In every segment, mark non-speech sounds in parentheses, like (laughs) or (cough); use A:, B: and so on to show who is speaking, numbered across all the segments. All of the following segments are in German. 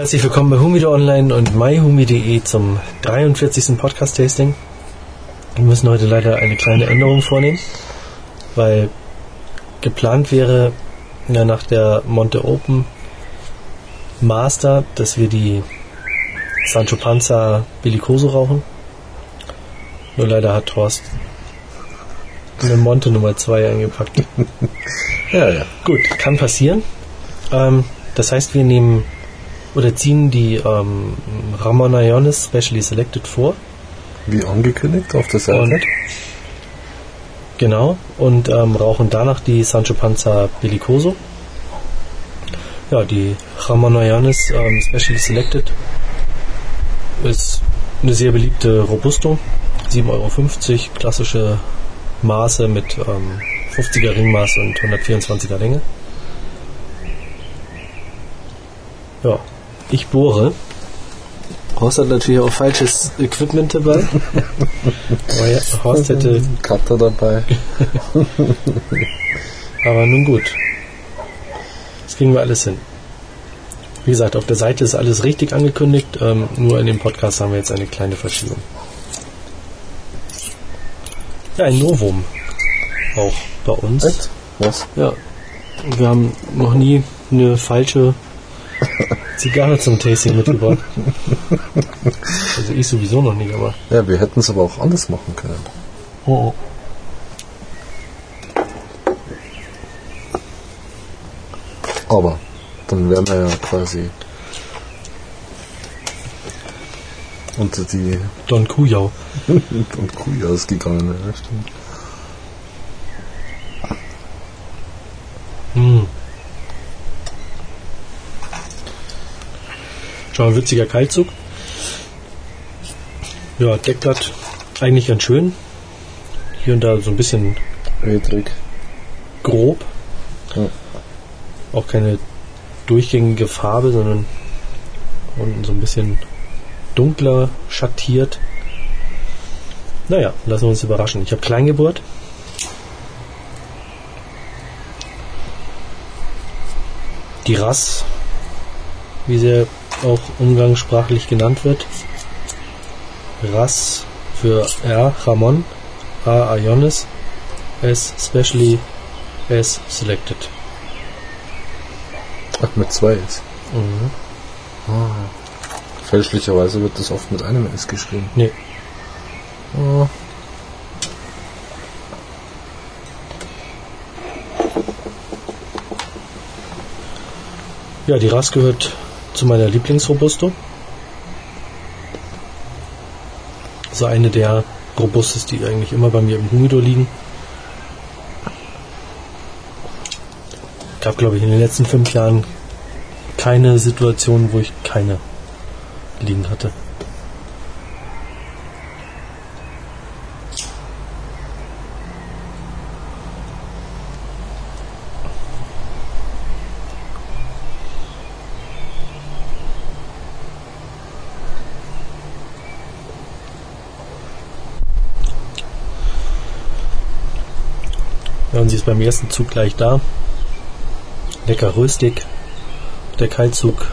A: Herzlich willkommen bei Humido Online und myhumi.de zum 43. Podcast-Tasting. Wir müssen heute leider eine kleine Änderung vornehmen, weil geplant wäre ja nach der Monte Open Master, dass wir die Sancho Panza Bellicoso rauchen. Nur leider hat Horst eine Monte Nummer 2 eingepackt. (laughs)
B: Ja, ja.
A: Gut, kann passieren. Ähm, das heißt, wir nehmen oder ziehen die ähm, Ramon Ionis Specially Selected vor.
B: Wie angekündigt auf der Seite.
A: Und, genau. Und ähm, rauchen danach die Sancho Panza Bellicoso. Ja, die Ramon Ionis ähm, Specially Selected ist eine sehr beliebte Robusto. 7,50 Euro, klassische Maße mit ähm, 50er Ringmaß und 124er Länge. Ja, ich bohre. Horst hat natürlich auch falsches Equipment dabei. Aber (laughs) ja, Horst hätte.
B: Cutter dabei. (laughs)
A: Aber nun gut. Das kriegen wir alles hin. Wie gesagt, auf der Seite ist alles richtig angekündigt, ähm, nur in dem Podcast haben wir jetzt eine kleine Verschiebung. Ja, ein Novum. Auch bei uns.
B: Echt? Was?
A: Ja. Wir haben noch nie eine falsche Zigarre zum Tasting mitgebracht. (laughs) Also ich sowieso noch nicht, aber.
B: Ja, wir hätten es aber auch anders machen können.
A: Oh.
B: Aber dann wären wir ja quasi unter die
A: Don Kujau. (laughs)
B: und Kujas gegangen. Ja, stimmt.
A: Hm. Schon ein witziger Kaltzug. Ja, Deckblatt eigentlich ganz schön. Hier und da so ein bisschen
B: Redrig.
A: grob.
B: Ja.
A: Auch keine durchgängige Farbe, sondern unten so ein bisschen dunkler schattiert. Naja, lassen wir uns überraschen. Ich habe Kleingeburt. Die Rass, wie sie auch umgangssprachlich genannt wird. Rass für R, Ramon, A, Ionis, S, Specially, S, Selected.
B: Ach, mit zwei ist.
A: Mhm.
B: Fälschlicherweise wird das oft mit einem S geschrieben.
A: Nee,
B: Oh.
A: Ja, die Ras gehört zu meiner Lieblingsrobusto. So eine der Robustes, die eigentlich immer bei mir im Humidor liegen. Gab, glaube ich, in den letzten fünf Jahren keine Situation, wo ich keine liegen hatte. Und sie ist beim ersten Zug gleich da. Lecker röstig. Der Kaltzug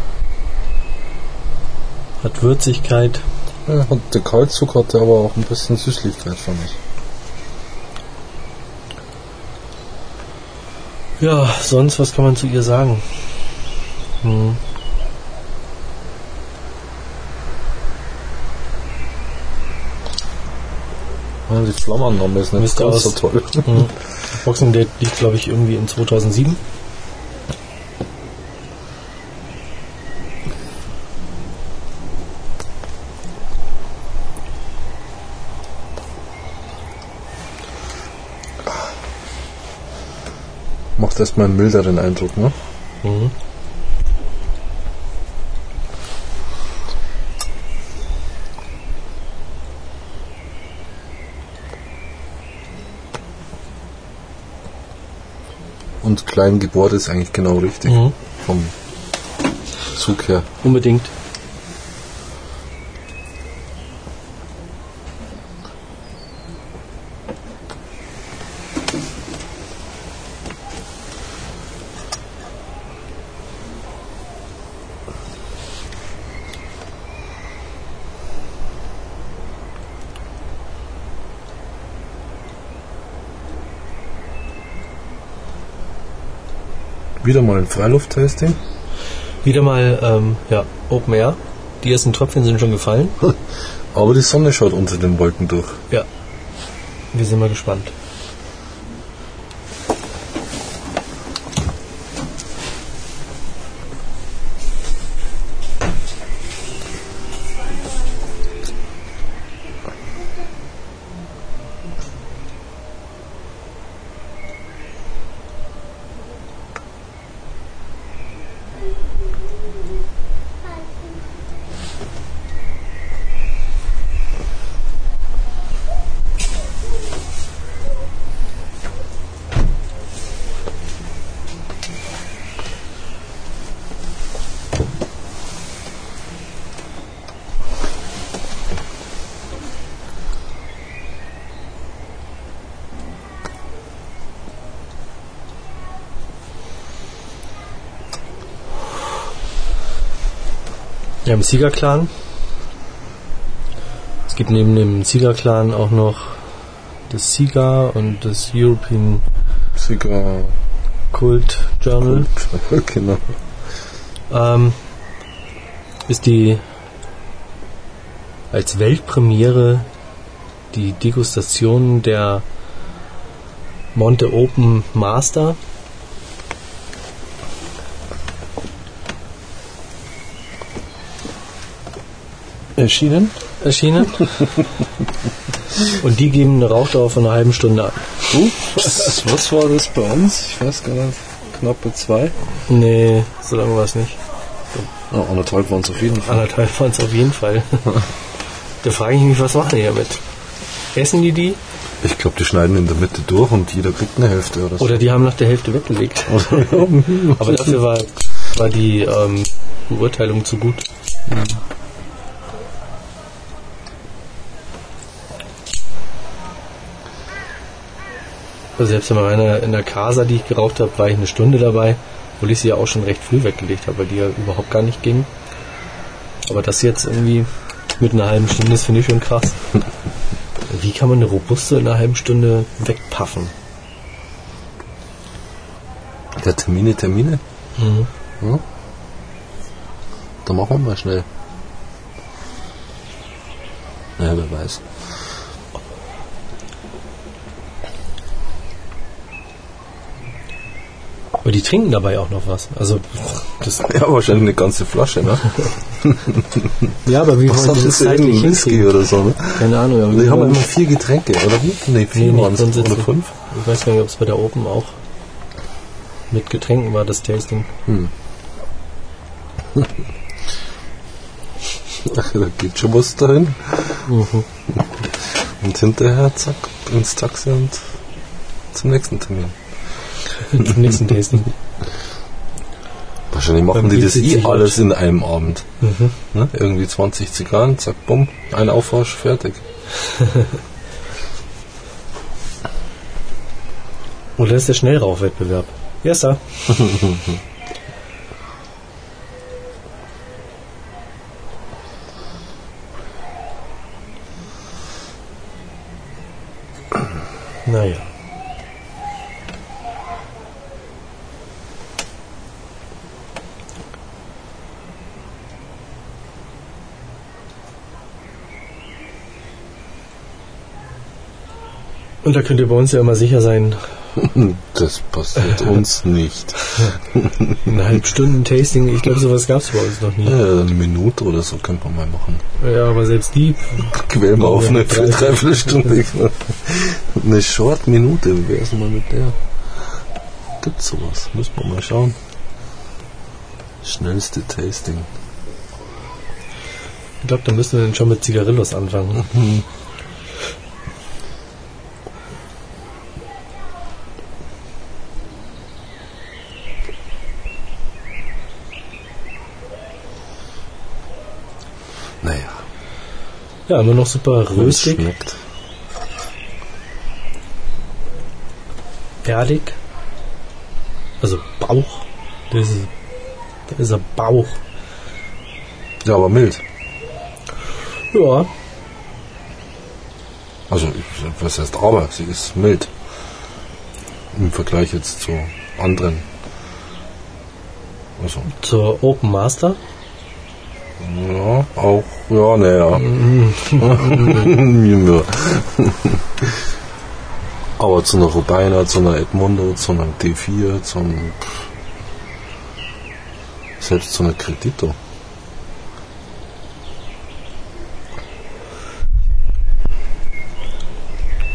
A: hat Würzigkeit.
B: Ja, und der Kaltzug hatte aber auch ein bisschen Süßlichkeit, fand ich.
A: Ja, sonst, was kann man zu ihr sagen? Hm.
B: Die Flammannahme ist nicht
A: Müsste
B: ganz so toll.
A: Hm. (laughs) Boxing Day liegt, glaube ich, irgendwie in 2007.
B: Macht erstmal einen milderen Eindruck, ne?
A: Mhm.
B: Und klein gebohrt ist eigentlich genau richtig.
A: Mhm.
B: Vom Zug her.
A: Unbedingt.
B: Wieder mal ein Freiluft-Tasting.
A: Wieder mal, ähm, ja, Open Air. Die ersten Tröpfchen sind schon gefallen. (laughs)
B: Aber die Sonne schaut unter den Wolken durch.
A: Ja. Wir sind mal gespannt. Ja, im Sieger-Clan. Es gibt neben dem Sieger-Clan auch noch das Sieger und das European
B: Cigar.
A: Cult Journal. (laughs)
B: genau.
A: Ähm, ist die als Weltpremiere die Degustation der Monte Open Master.
B: Erschienen?
A: erschienen. (laughs) Und die geben eine Rauchdauer von einer halben Stunde an.
B: Uh, was, was war das bei uns? Ich weiß gar nicht. Knappe zwei?
A: Nee, so lange war es nicht.
B: Ah, anderthalb waren es auf jeden Fall.
A: Anderthalb waren es auf jeden Fall. (laughs) da frage ich mich, was machen die damit? Essen die die?
B: Ich glaube, die schneiden in der Mitte durch und jeder kriegt eine Hälfte oder so.
A: Oder die haben nach der Hälfte weggelegt. (laughs) Aber dafür war, war die ähm, Beurteilung zu gut. Also selbst in meiner in der Casa, die ich geraucht habe, war ich eine Stunde dabei, obwohl ich sie ja auch schon recht früh weggelegt habe, weil die ja überhaupt gar nicht ging. Aber das jetzt irgendwie mit einer halben Stunde, das finde ich schon krass. Wie kann man eine Robuste in einer halben Stunde wegpaffen?
B: Ja, Termine, Termine. Ja. Da machen wir mal schnell. Naja, wer weiß.
A: Aber die trinken dabei auch noch was. Also das, (laughs)
B: Ja, wahrscheinlich eine ganze Flasche, ne? (laughs)
A: ja, aber wie
B: Was
A: wollen das
B: denn?
A: zeitlich
B: Whisky oder so, ne?
A: Keine Ahnung. Aber
B: Die haben immer vier Getränke, oder wie? Nee, vier
A: Nee,
B: waren es. Oder fünf?
A: Ich weiß gar nicht, ob es bei der Open auch mit Getränken war, das Tasting. (laughs)
B: Ach, da geht schon was dahin.
A: Mhm.
B: Und hinterher, zack, ins Taxi und zum nächsten Termin. (laughs)
A: Zum nächsten Tasting.
B: Wahrscheinlich machen die das eh alles in einem Abend.
A: Mhm.
B: Ne? Irgendwie 20 Zigarren, zack, bumm, ein Aufwasch, fertig. (laughs)
A: Oder ist der Schnellrauchwettbewerb? Erster. (laughs) naja. Und da könnt ihr bei uns ja immer sicher sein, (laughs)
B: Das passiert (laughs) uns nicht. (laughs)
A: ein Halbstunden-Tasting, ich glaube, sowas gab es bei uns noch nie.
B: Ja, eine Minute oder so könnte man mal machen.
A: Ja, aber selbst die,
B: Quälen wir auf
A: Ja,
B: eine für
A: drei-.
B: Eine Short-Minute, wie wär's denn mal mit der? Gibt's sowas? Müssen wir mal schauen. Schnellste Tasting.
A: ich glaube, da müssen wir dann schon mit Zigarillos anfangen. Ja, nur noch super röstig,
B: schmeckt.
A: erdig. Also Bauch. Das ist, das ist ein Bauch.
B: Ja, aber mild.
A: Ja,
B: Also, was heißt aber? Sie ist mild. Im Vergleich jetzt zu anderen Also,
A: Zur Open Master.
B: Ja, auch, ja, naja. (laughs) ja. Aber zu einer Robina, zu einer Edmundo, zu einer D4, zu einem, selbst zu einer Credito.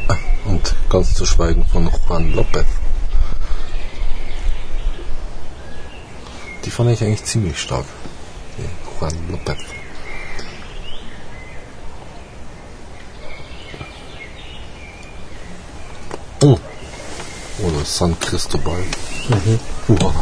B: Ah, Und ganz zu schweigen von Juan Lopez. Die fand ich eigentlich ziemlich stark. Juan Lopez. Oh. Oder San Cristobal. Uah.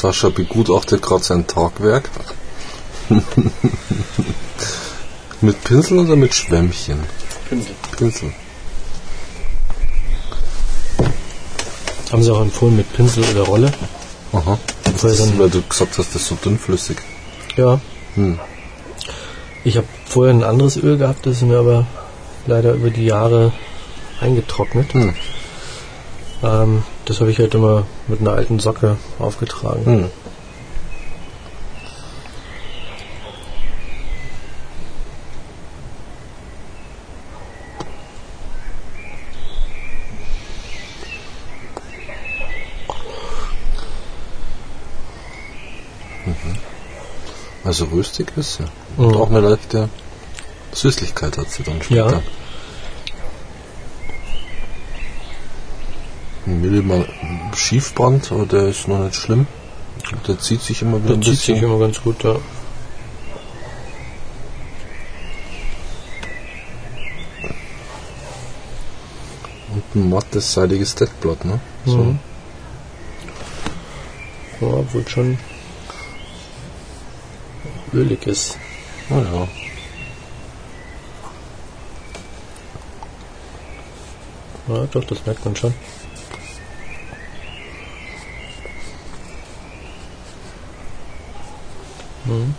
B: Sascha begutachtet gerade sein Tagwerk. (laughs) mit Pinsel oder mit Schwämmchen?
A: Pinsel.
B: Pinsel.
A: Haben sie auch empfohlen mit Pinsel oder Rolle.
B: Aha. Das
A: Weil
B: ist, weil du gesagt hast, das ist so dünnflüssig.
A: Ja.
B: Hm.
A: Ich habe vorher ein anderes Öl gehabt, das ist mir aber leider über die Jahre eingetrocknet.
B: Hm.
A: Ähm, das habe ich halt immer mit einer alten Socke aufgetragen.
B: Hm. Mhm. Also röstig ist sie. Und
A: Mhm.
B: auch eine leichte Süßlichkeit hat sie dann später.
A: Ja.
B: Milder Schiefbrand, aber der ist noch nicht schlimm. Der zieht sich immer wieder
A: Das
B: ein
A: zieht sich
B: bisschen.
A: immer ganz gut, ja.
B: Und ein mattes, seidiges Deckblatt, ne? So.
A: Mhm. Ja, obwohl schon ölig ist.
B: Ah, ja.
A: Ja, doch, das merkt man schon. Mhm.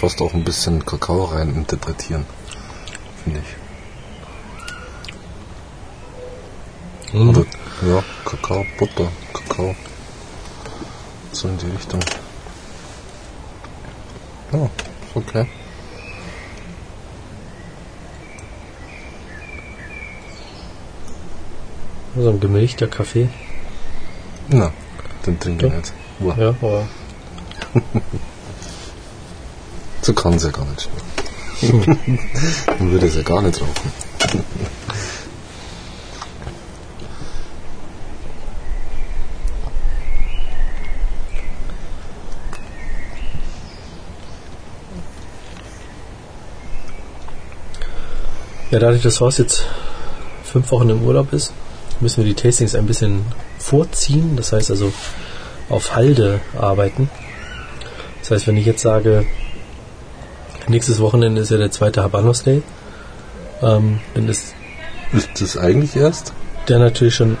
B: Wir fast auch ein bisschen Kakao rein interpretieren. Finde ich.
A: Mhm.
B: Oder, ja, Kakao, Butter, Kakao. So in die Richtung. Ja, ist okay.
A: So ein gemilchter Kaffee.
B: Na, den trinke ich
A: Ja.
B: nicht. Uah,
A: Ja, aber (laughs)
B: So kann es ja gar nicht schmecken. (laughs) Dann würde es ja gar nicht rauchen.
A: Ja, dadurch, dass Horst jetzt fünf Wochen im Urlaub ist, müssen wir die Tastings ein bisschen vorziehen. Das heißt also auf Halde arbeiten. Das heißt, wenn ich jetzt sage, nächstes Wochenende ist ja der zweite Habanos Day, ähm, dann ist
B: Ist das eigentlich erst?
A: der natürlich schon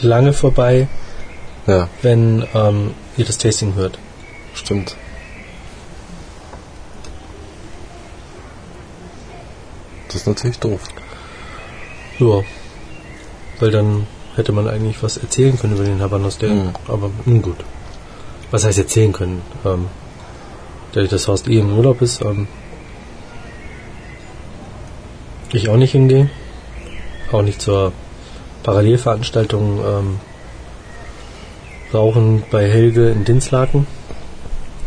A: lange vorbei,
B: Ja,
A: wenn ähm, ihr das Tasting hört.
B: stimmt. Das ist natürlich doof.
A: Ja, weil dann hätte man eigentlich was erzählen können über den Habanos Day.
B: Mhm.
A: Aber nun gut. Was heißt erzählen können? Ähm, dadurch, dass Horst eh im Urlaub ist, ähm, ich auch nicht hingehe. Auch nicht zur Parallelveranstaltung ähm, Rauchen bei Helge in Dinslaken.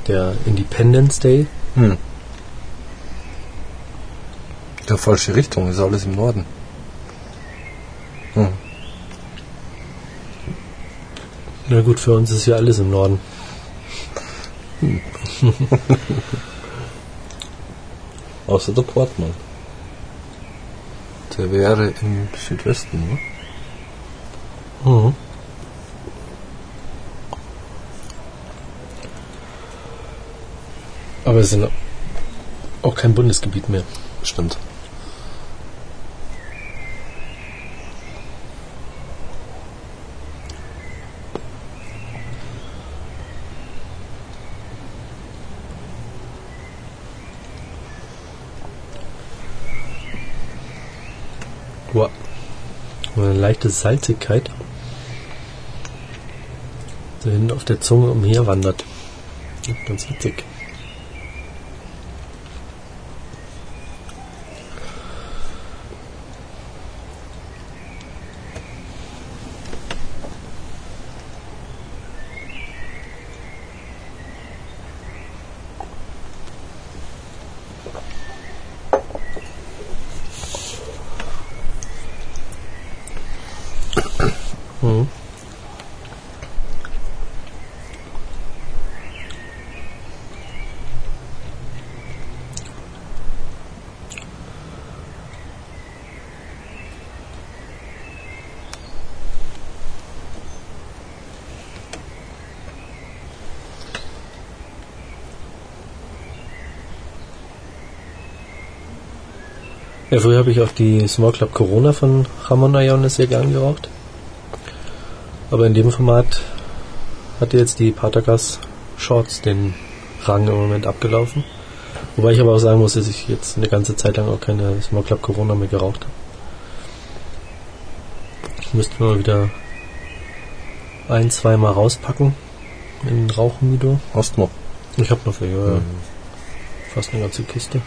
A: Der Independence Day.
B: Hm. Ja, falsche Richtung, ist alles im Norden. Hm.
A: Na gut, für uns ist ja alles im Norden. Hm. (laughs)
B: Außer der Portmann. Der wäre im Südwesten, ne?
A: Mhm. Aber es ist auch kein Bundesgebiet mehr.
B: Stimmt.
A: Leichte Salzigkeit. Da hinten auf der Zunge umherwandert. Ganz witzig. Mhm. Ja, früher habe ich auch die Small Club Corona von Ramon Ayones sehr gern geraucht. Aber in dem Format hat jetzt die Patagas Shorts den Rang im Moment abgelaufen. Wobei ich aber auch sagen muss, dass ich jetzt eine ganze Zeit lang auch keine Small Club Corona mehr geraucht habe. Ich müsste mal wieder ein, zwei Mal rauspacken in den Rauchhumido.
B: Hast noch?
A: Ich habe noch ja,
B: Mhm.
A: fast eine ganze Kiste.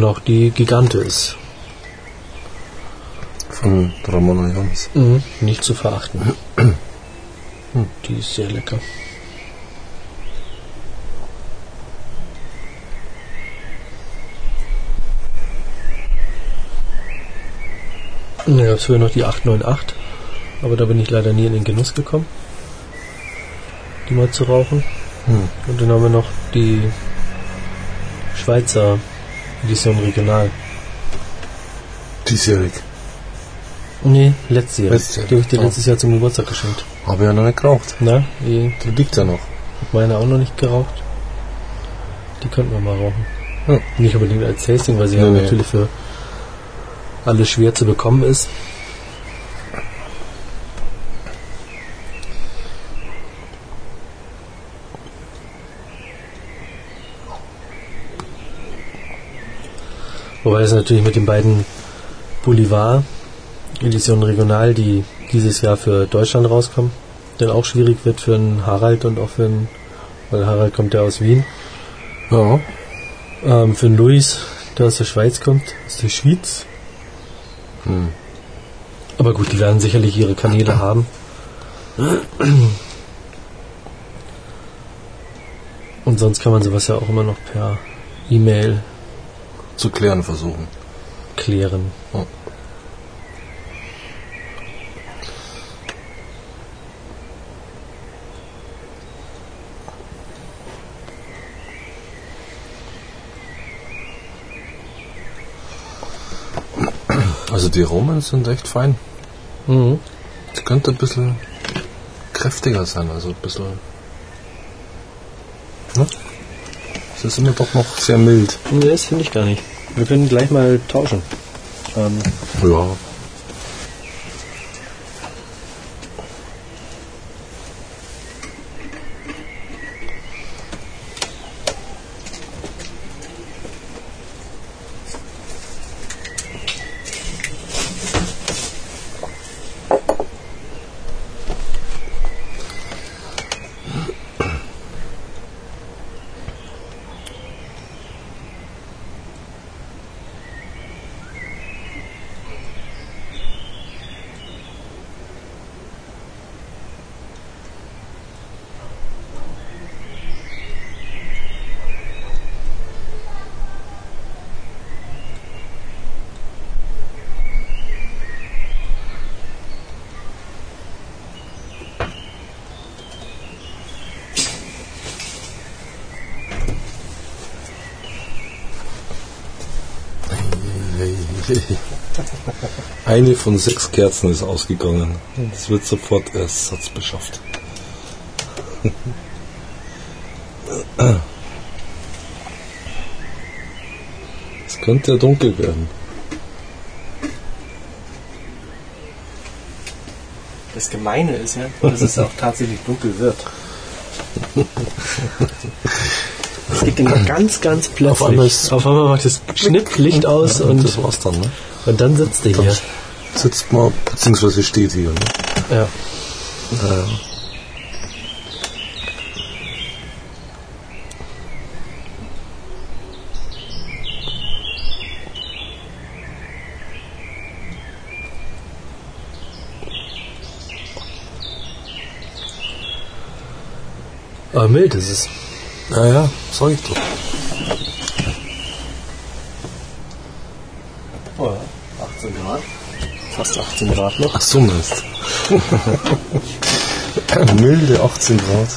A: Und auch die Gigante ist
B: Von Ramona Jones.
A: nicht zu verachten. Die ist sehr lecker. Da gab es früher noch die 898, aber da bin ich leider nie in den Genuss gekommen, die mal zu rauchen.
B: Hm.
A: Und dann haben wir noch die Schweizer Edition Regional.
B: Diesjährig.
A: Nee, letztes Jahr.
B: Letztes Jahr.
A: Die habe ich dir
B: Oh.
A: letztes Jahr zum Geburtstag geschenkt.
B: Habe ja noch nicht geraucht.
A: Na, die
B: Die liegt ja noch.
A: hat meine auch noch nicht geraucht. Die könnten wir mal rauchen.
B: Ja.
A: Nicht unbedingt als Tasting, weil sie
B: Nee,
A: ja
B: nee.
A: natürlich für alle schwer zu bekommen ist. Wobei es natürlich mit den beiden Bolivar Editionen Regional, die dieses Jahr für Deutschland rauskommen, dann auch schwierig wird für einen Harald und auch für einen, weil Harald kommt ja aus Wien,
B: Ja.
A: ähm, für einen Luis, der aus der Schweiz kommt, aus der Schweiz.
B: Hm.
A: Aber gut, die werden sicherlich ihre Kanäle (clears throat) haben. Und sonst kann man sowas ja auch immer noch per E-Mail
B: Zu klären versuchen.
A: klären.
B: Ja. Also die Aromen sind echt fein.
A: Mhm.
B: Es könnte ein bisschen kräftiger sein, also ein bisschen. Ne? Es ist immer doch noch sehr mild.
A: Nee, das finde ich gar nicht. Wir können gleich mal tauschen. Ähm,
B: Ja. (laughs) Eine von sechs Kerzen ist ausgegangen. Es wird sofort Ersatz beschafft. (laughs) Es könnte ja dunkel werden.
A: Das Gemeine ist ja, dass es auch tatsächlich dunkel wird. (laughs) Es geht immer ganz, ganz plötzlich.
B: Auf einmal ist-
A: Auf einmal macht es Schnipp, Licht aus und,
B: das war's dann, ne?
A: und dann sitzt er hier.
B: Sitzt mal, beziehungsweise steht hier, ne?
A: Ja.
B: Äh,
A: Aber mild ist es.
B: ja, ja, sag ich doch.
A: Oh, 18 Grad. Fast 18 Grad noch.
B: Ach so, Mist. (laughs) Milde 18 Grad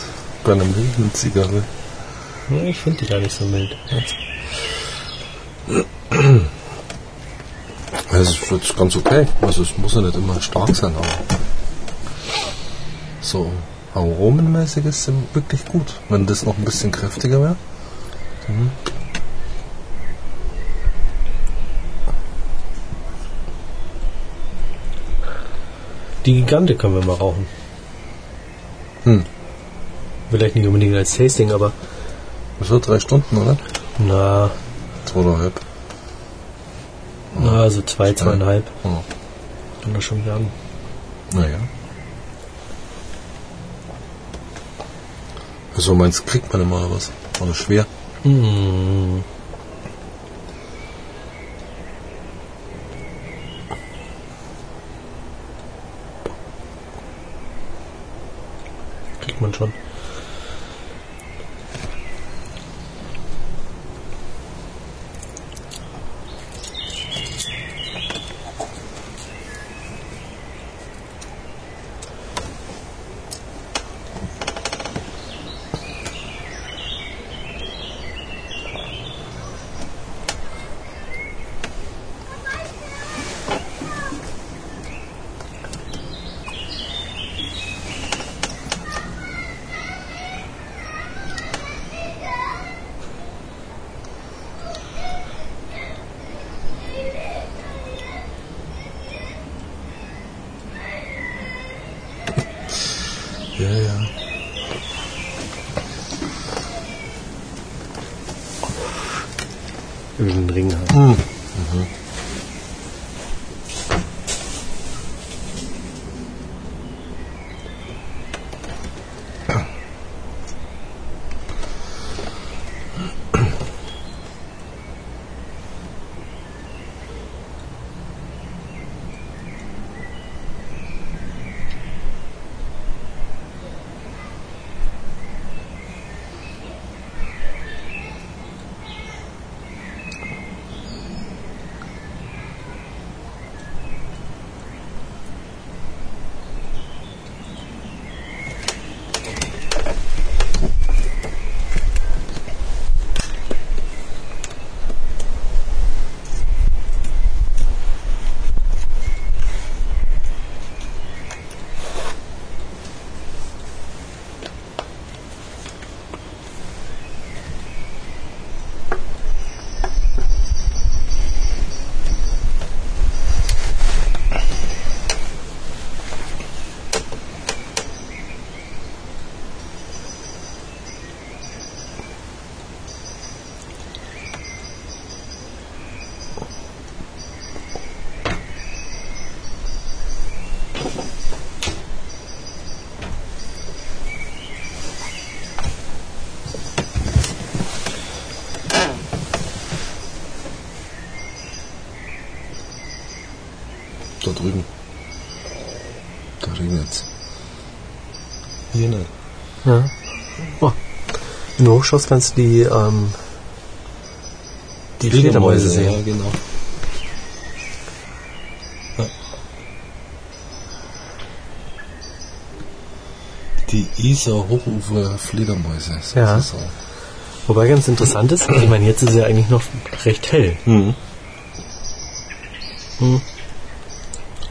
B: bei einer milden Zigarre.
A: Ich finde die gar nicht so mild.
B: Es ist jetzt ganz okay. Also es muss ja nicht immer stark sein, aber so aromenmäßig ist es wirklich gut. Wenn das noch ein bisschen kräftiger wäre.
A: Die Gigante können wir mal rauchen.
B: Hm.
A: Vielleicht nicht unbedingt als Tasting, aber
B: Das wird drei Stunden, oder?
A: na,
B: Zweieinhalb.
A: na so zwei, zweieinhalb.
B: Oh.
A: Kann das schon werden.
B: Naja. Also meinst kriegt man immer was? Oder schwer?
A: Hm. Kriegt man schon. Du hochschaust, kannst du die, ähm, die Fledermäuse sehen.
B: Ja, genau. Ja. Die Isar Hochufer Fledermäuse. so
A: Ja.
B: auch.
A: Wobei ganz interessant ist, ich meine, jetzt ist ja eigentlich noch recht hell.
B: Mhm.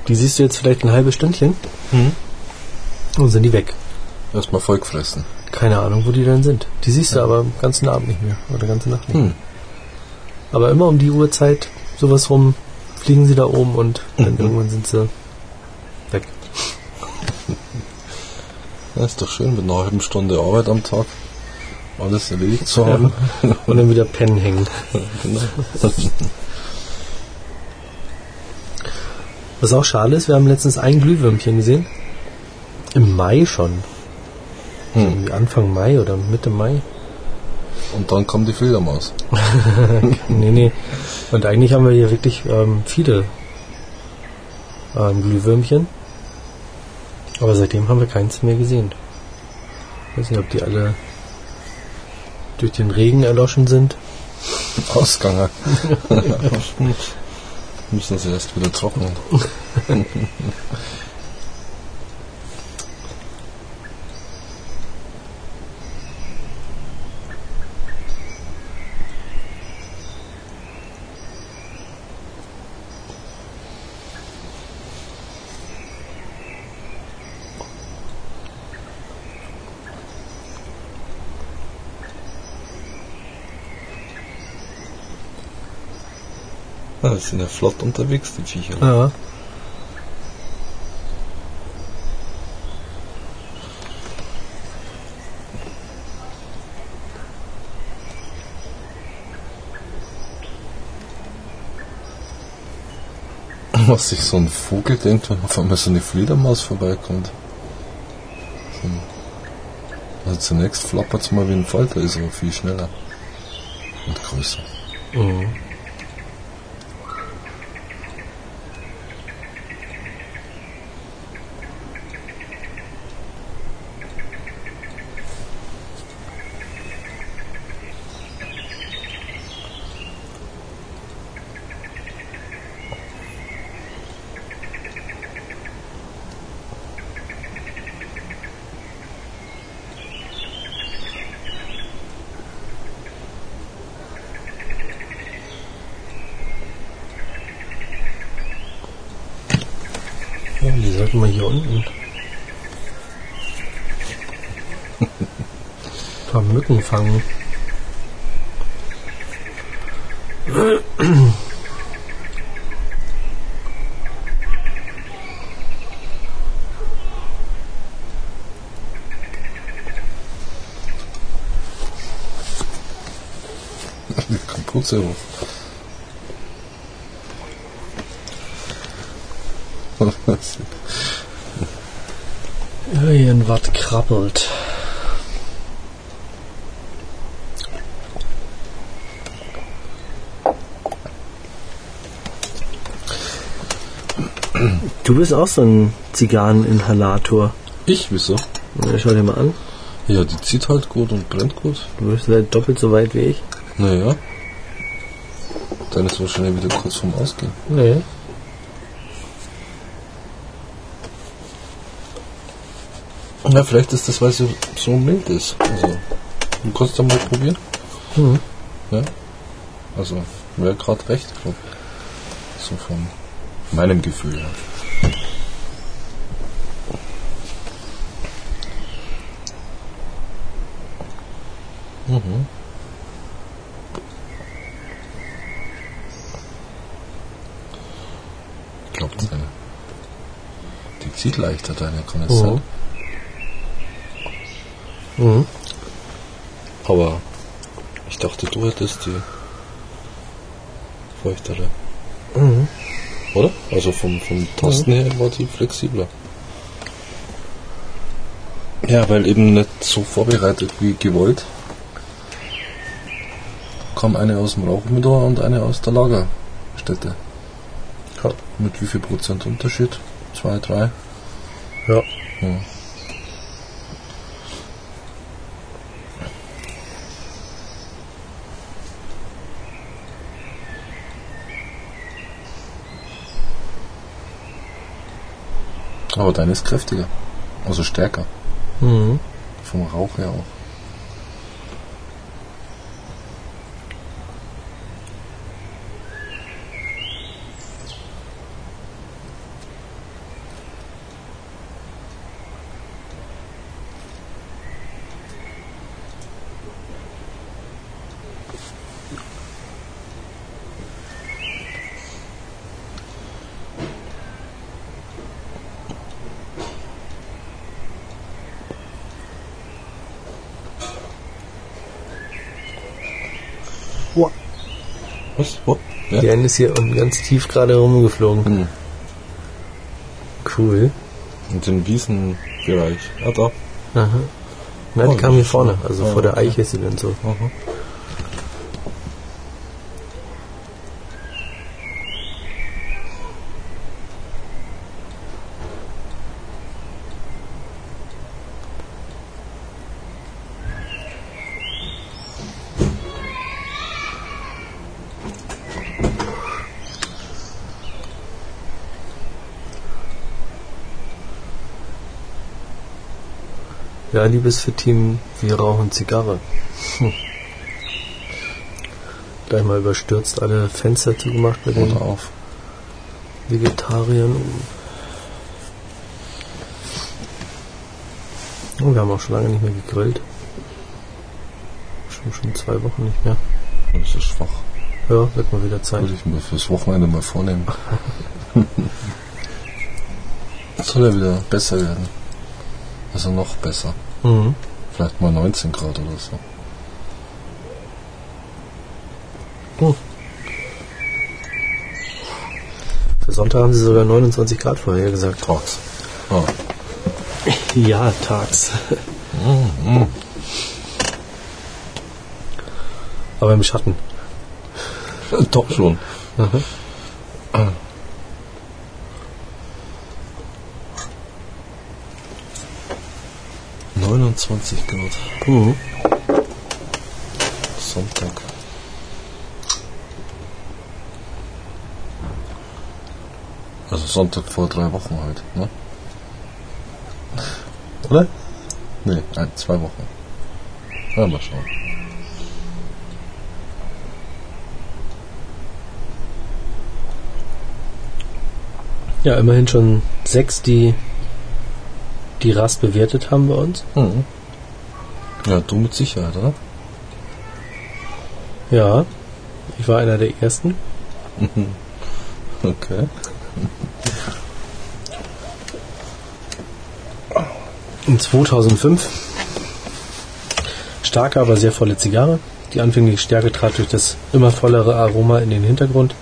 A: Die siehst du jetzt vielleicht ein halbes Stündchen
B: Mhm.
A: und sind die weg.
B: Erstmal voll gefressen.
A: Keine Ahnung, wo die dann sind. Die siehst du aber den ganzen Abend nicht mehr oder ganze Nacht nicht.
B: Hm.
A: Aber immer um die Uhrzeit, sowas rum, fliegen sie da oben und dann
B: Mhm.
A: irgendwann sind sie weg.
B: Ja, ist doch schön, mit einer halben Stunde Arbeit am Tag alles erledigt zu haben.
A: Und dann wieder pennen hängen.
B: genau.
A: Was auch schade ist, wir haben letztens ein Glühwürmchen gesehen. Im Mai schon.
B: Hm.
A: Anfang Mai oder Mitte Mai.
B: Und dann kommt die Fledermaus. (laughs)
A: Nee, nee. Und eigentlich haben wir hier wirklich ähm, viele ähm, Glühwürmchen. Aber seitdem haben wir keins mehr gesehen. Ich weiß nicht, ob die alle durch den Regen erloschen sind.
B: Ausganger. (laughs) Müssen sie erst wieder trocknen. (laughs) Ja, die sind ja flott unterwegs, die Viecher.
A: Ja. (laughs)
B: Was sich so ein Vogel denkt, wenn auf einmal so eine Fledermaus vorbeikommt. Ein- Also zunächst flappert es mal wie ein Falter, ist aber viel schneller. Und größer.
A: Mhm. Sollten wir hier unten. Ein paar Mücken fangen.
B: Kapuze (laughs) hoch.
A: Irgendwas krabbelt. Du bist auch so ein Zigarreninhalator.
B: ich, wieso?
A: Ja, schau dir mal an.
B: Ja, die zieht halt gut und brennt gut.
A: Du bist halt doppelt so weit wie ich.
B: Naja. Dann ist wahrscheinlich wieder kurz vorm Ausgehen.
A: Nee.
B: Ja, vielleicht ist das, weil sie so mild ist. Also, du kannst ja mal probieren.
A: Mhm.
B: Ja. Also, wäre gerade recht, glaub. So von meinem Gefühl her. Mhm. Ich glaube. Die zieht leichter, deine kann es
A: Mhm. Mhm.
B: Aber ich dachte, du hättest die feuchtere.
A: Mhm.
B: Oder? Also vom, vom Tasten her war die flexibler. Ja, weil eben nicht so vorbereitet wie gewollt. Kam eine aus dem Rauchmüller und eine aus der Lagerstätte.
A: Ja.
B: Mit wie viel Prozent Unterschied? Zwei, drei?
A: Ja.
B: Ja. Aber deine ist kräftiger. Also stärker.
A: Mhm.
B: Vom Rauch her auch. Was? Wo? Ja?
A: Die eine ist hier unten ganz tief gerade rumgeflogen.
B: Hm.
A: Cool.
B: In den Wiesenbereich. Ah, da.
A: Aha. Die
B: Oh,
A: kam hier vorne, also
B: Ah,
A: vor der
B: okay.
A: Eiche ist sie dann so.
B: Aha.
A: Ja, liebes für Team, wir rauchen Zigarre. Hm. Gleich mal überstürzt alle Fenster zugemacht bei den
B: Oder auf.
A: Vegetariern. Oh, wir haben auch schon lange nicht mehr gegrillt. Schon, schon zwei Wochen nicht mehr.
B: Das ist schwach.
A: Ja, wird mal wieder Zeit.
B: Würde ich mir fürs Wochenende mal vornehmen. (laughs) Soll ja wieder besser werden. Also noch besser.
A: Mhm.
B: Vielleicht mal 19 Grad oder so.
A: Für Sonntag haben sie sogar 29 Grad vorher gesagt.
B: Tags. Ah.
A: Ja, tags. Aber im Schatten.
B: Doch schon.
A: Mhm.
B: 29 Grad.
A: Mhm.
B: Sonntag. Also Sonntag vor drei Wochen halt, ne? Oder? Nee, ein, zwei Wochen. Ja, mal schauen.
A: Ja, immerhin schon sechs, die die Rast bewertet haben bei uns.
B: Mhm. Ja, du mit Sicherheit, oder?
A: Ja, ich war einer der ersten.
B: Okay.
A: In 2005. Starke, aber sehr volle Zigarre. Die anfängliche Stärke trat durch das immer vollere Aroma in den Hintergrund.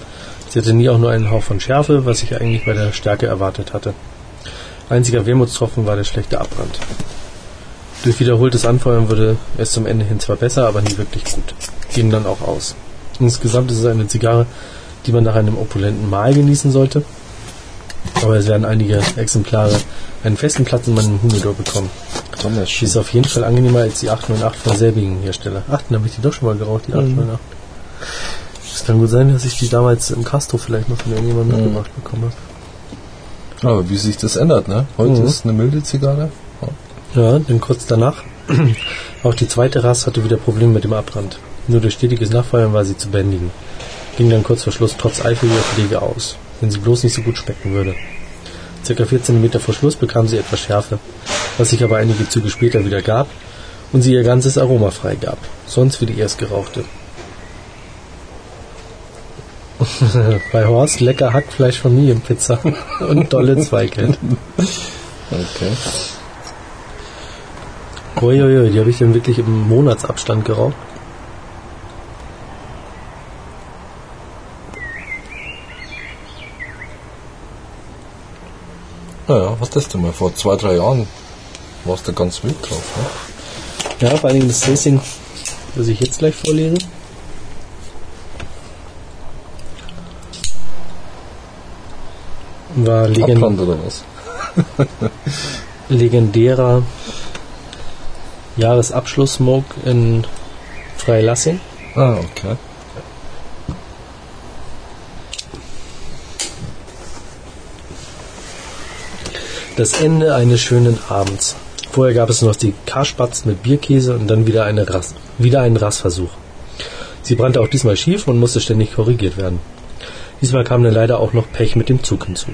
A: Sie hatte nie auch nur einen Hauch von Schärfe, was ich eigentlich bei der Stärke erwartet hatte. Einziger Wermutstropfen war der schlechte Abbrand. Durch wiederholtes Anfeuern wurde es zum Ende hin zwar besser, aber nie wirklich gut. Ging dann auch aus. Insgesamt ist es eine Zigarre, die man nach einem opulenten Mahl genießen sollte. Aber es werden einige Exemplare einen festen Platz in meinem Humidor bekommen. Die ist auf jeden Fall angenehmer als die 808 von selbigen Hersteller. Ach, dann habe ich die doch schon mal geraucht, die 808. Es kann gut sein, dass ich die damals im Castro vielleicht noch von irgendjemandem
B: Mhm.
A: mitgebracht bekommen
B: Aber wie sich das ändert, ne? Heute
A: Mhm.
B: ist eine milde Zigarre.
A: habe. Ja, dann kurz danach. (clears throat) Auch die zweite Rast hatte wieder Probleme mit dem Abbrand. Nur durch stetiges Nachfeuern war sie zu bändigen. Ging dann kurz vor Schluss trotz eifriger Pflege aus, wenn sie bloß nicht so gut schmecken würde. Circa 14 Meter vor Schluss bekam sie etwas Schärfe, was sich aber einige Züge später wieder gab und sie ihr ganzes Aroma freigab, sonst wie die erst gerauchte. (laughs) Bei Horst lecker Hackfleisch Familienpizza (laughs) und dolle Zweige.
B: Okay.
A: Uiuiui, die habe ich dann wirklich im Monatsabstand geraucht.
B: Naja, was ist denn mal? Vor zwei, drei Jahren warst du ganz wild drauf, ne?
A: Ja, vor allen Dingen das Tasting, das ich jetzt gleich vorlese. War legend
B: Abland oder was? (laughs)
A: legendärer Jahresabschluss-Smoke in Freilassing.
B: Ah, okay.
A: Das Ende eines schönen Abends. Vorher gab es noch die Karspatz mit Bierkäse und dann wieder, eine Rast, wieder einen Rastversuch. Sie brannte auch diesmal schief und musste ständig korrigiert werden. Diesmal kam dann leider auch noch Pech mit dem Zug hinzu.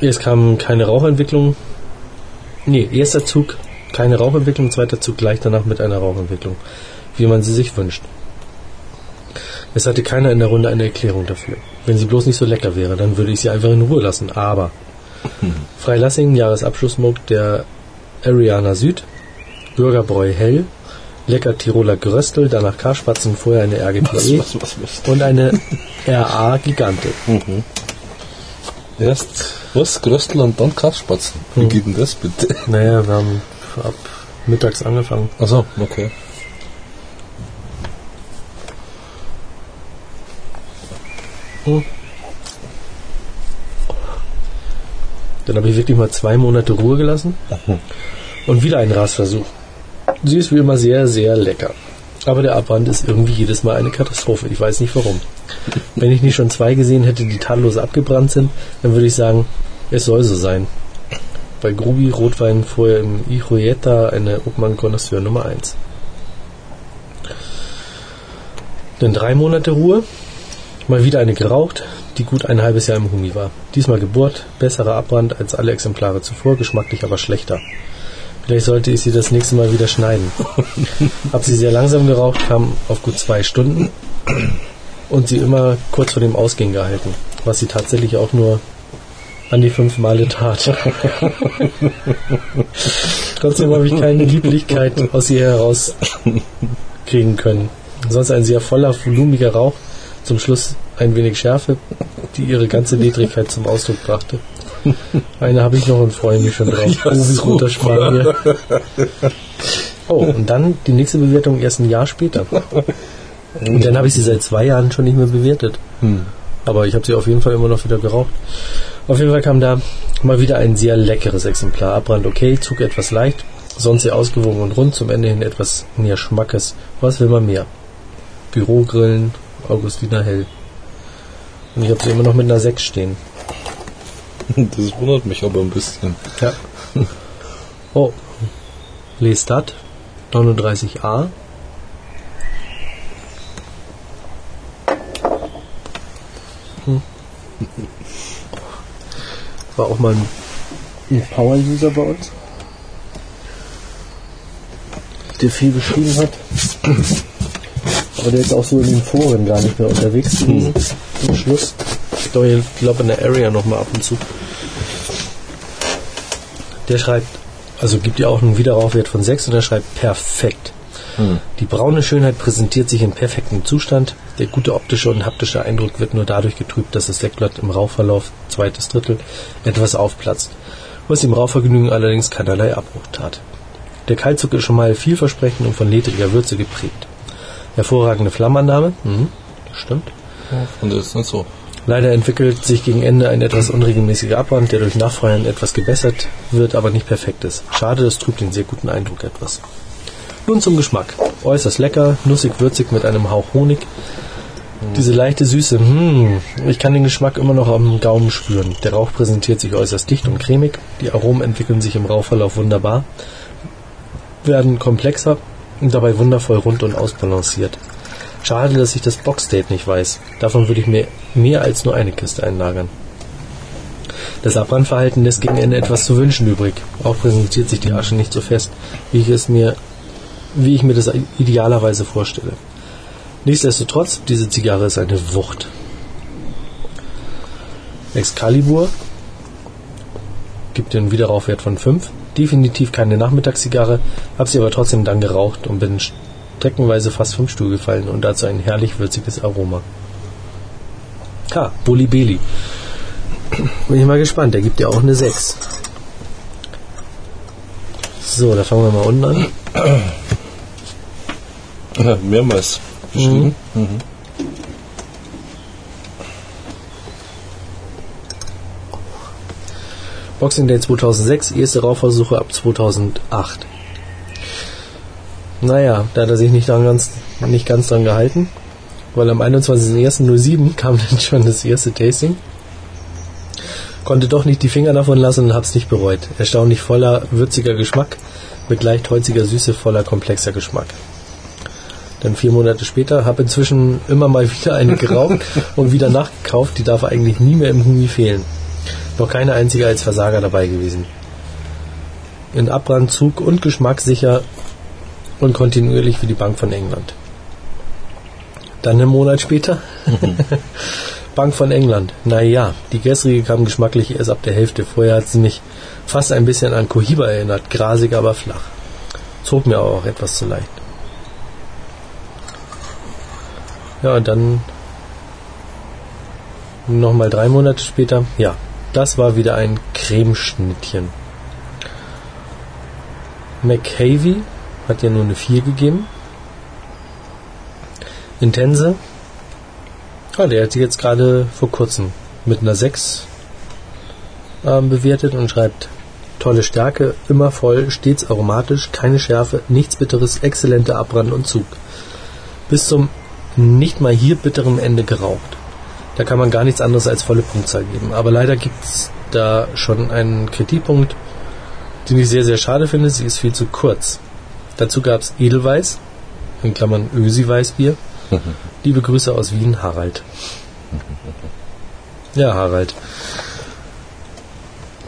A: Es kam keine Rauchentwicklung. Nee, erster Zug keine Rauchentwicklung, zweiter Zug gleich danach mit einer Rauchentwicklung, wie man sie sich wünscht. Es hatte keiner in der Runde eine Erklärung dafür. Wenn sie bloß nicht so lecker wäre, dann würde ich sie einfach in Ruhe lassen. Aber (laughs) Freilassing, Jahresabschlussmog der Ariana Süd, Bürgerbräu Hell, lecker Tiroler Geröstel, danach Karspatzen, vorher eine RGTE
B: Was, was, was?
A: und eine RA Gigante.
B: Erst was? Gröstel und dann Karspatzen. Wie
A: Hm.
B: geht denn das bitte? (laughs)
A: Naja, wir haben ab mittags angefangen.
B: Achso, okay.
A: Dann habe ich wirklich mal zwei Monate Ruhe gelassen und wieder einen Rasversuch. Sie ist wie immer sehr, sehr lecker. Aber der Abbrand ist irgendwie jedes Mal eine Katastrophe. Ich weiß nicht warum. Wenn ich nicht schon zwei gesehen hätte, die tadellos abgebrannt sind, dann würde ich sagen, es soll so sein. Bei Grubi Rotwein vorher im Ijueta eine Obmann Connoisseur Nummer 1. Dann drei Monate Ruhe. Mal wieder eine geraucht, die gut ein halbes Jahr im Humi war. Diesmal Geburt, besserer Abbrand als alle Exemplare zuvor, geschmacklich aber schlechter. Vielleicht sollte ich sie das nächste Mal wieder schneiden. (laughs) Hab sie sehr langsam geraucht, kam auf gut zwei Stunden und sie immer kurz vor dem Ausgehen gehalten, was sie tatsächlich auch nur an die fünf Male tat. (laughs) Trotzdem habe ich keine Lieblichkeit aus ihr herauskriegen können. Sonst ein sehr voller, volumiger Rauch, zum Schluss ein wenig Schärfe, die ihre ganze Ledrigkeit zum Ausdruck brachte. (laughs) Eine habe ich noch und freue mich schon drauf.
B: Ja,
A: oh, wie guter Spanier. (laughs) Oh, und dann die nächste Bewertung erst ein Jahr später. (laughs) Und dann habe ich sie seit zwei Jahren schon nicht mehr bewertet.
B: Hm.
A: Aber ich habe sie auf jeden Fall immer noch wieder geraucht. Auf jeden Fall kam da mal wieder ein sehr leckeres Exemplar. Abbrand okay, Zug etwas leicht, sonst sehr ausgewogen und rund, zum Ende hin etwas mehr Schmackes. Was will man mehr? Bürogrillen, Augustiner Hell. Und ich habe sie immer noch mit einer 6 stehen. (laughs)
B: Das wundert mich aber ein bisschen.
A: Ja. (laughs) Oh. Lestat 39a. Hm. War auch mal ein, Power-User bei uns, der viel geschrieben hat. Aber der ist auch so in den Foren gar nicht mehr unterwegs gewesen. Zum Schluss. Ich glaube, ich glaube in der Area nochmal ab und zu. Der schreibt, also gibt ja auch einen Wiederaufwert von 6 und er schreibt perfekt. Die braune Schönheit präsentiert sich in perfektem Zustand. Der gute optische und haptische Eindruck wird nur dadurch getrübt, dass das Deckblatt im Rauchverlauf, zweites Drittel, etwas aufplatzt, was dem Rauchvergnügen allerdings keinerlei Abbruch tat. Der Kaltzug ist schon mal vielversprechend und von ledriger Würze geprägt. Hervorragende Flammannahme, mhm, stimmt.
B: Und das ist nicht so.
A: Leider entwickelt sich gegen Ende ein etwas unregelmäßiger Abbrand, der durch Nachfeuern etwas gebessert wird, aber nicht perfekt ist. Schade, das trübt den sehr guten Eindruck etwas. Nun zum Geschmack. Äußerst lecker, nussig, würzig mit einem Hauch Honig. Diese leichte Süße, hm, ich kann den Geschmack immer noch am Gaumen spüren. Der Rauch präsentiert sich äußerst dicht und cremig. Die Aromen entwickeln sich im Rauchverlauf wunderbar, werden komplexer und dabei wundervoll rund und ausbalanciert. Schade, dass ich das Boxdate nicht weiß. Davon würde ich mir mehr als nur eine Kiste einlagern. Das Abbrandverhalten lässt gegen Ende etwas zu wünschen übrig. Auch präsentiert sich die Asche nicht so fest, wie ich es mir, wie ich mir das idealerweise vorstelle. Nichtsdestotrotz, diese Zigarre ist eine Wucht. Excalibur gibt den Wiederaufwert von 5. Definitiv keine Nachmittagszigarre, habe sie aber trotzdem dann geraucht und bin streckenweise fast vom Stuhl gefallen und dazu ein herrlich würziges Aroma. Ha, Bolibeli. Bin ich mal gespannt, der gibt ja auch eine 6. So, da fangen wir mal unten an.
B: Ja, mehrmals beschrieben. Mhm.
A: Boxing Day 2006, erste Rauchversuche ab 2008. Naja, da hat er sich nicht, dran ganz, nicht ganz dran gehalten, weil am 21.01.07 (laughs) kam dann schon das erste Tasting. Konnte doch nicht die Finger davon lassen und hab's nicht bereut. Erstaunlich voller, würziger Geschmack, mit leicht holziger Süße, voller komplexer Geschmack. Dann vier Monate später, habe inzwischen immer mal (laughs) wieder eine geraucht und wieder nachgekauft, die darf eigentlich nie mehr im Humi fehlen. Noch keine einzige als Versager dabei gewesen. In Abbrand, Zug und Geschmack sicher und kontinuierlich wie die Bank von England. Dann einen Monat später. (laughs) Bank von England. Naja, die gestrige kam geschmacklich erst ab der Hälfte. Vorher hat sie mich fast ein bisschen an Cohiba erinnert. Grasig, aber flach. Zog mir aber auch etwas zu leicht. Ja, und dann nochmal drei Monate später, ja, das war wieder ein Cremeschnittchen. McHavy hat ja nur eine 4 gegeben. Intense, ah, der hat sie jetzt gerade vor kurzem mit einer 6 ähm, bewertet und schreibt, tolle Stärke, immer voll, stets aromatisch, keine Schärfe, nichts Bitteres, exzellenter Abbrand und Zug. Bis zum nicht mal hier bitteren Ende geraucht. Da kann man gar nichts anderes als volle Punktzahl geben. Aber leider gibt es da schon einen Kritikpunkt, den ich sehr, sehr schade finde. Sie ist viel zu kurz. Dazu gab es Edelweiß, in Klammern Ösi-Weißbier. (laughs) Liebe Grüße aus Wien, Harald. Ja, Harald.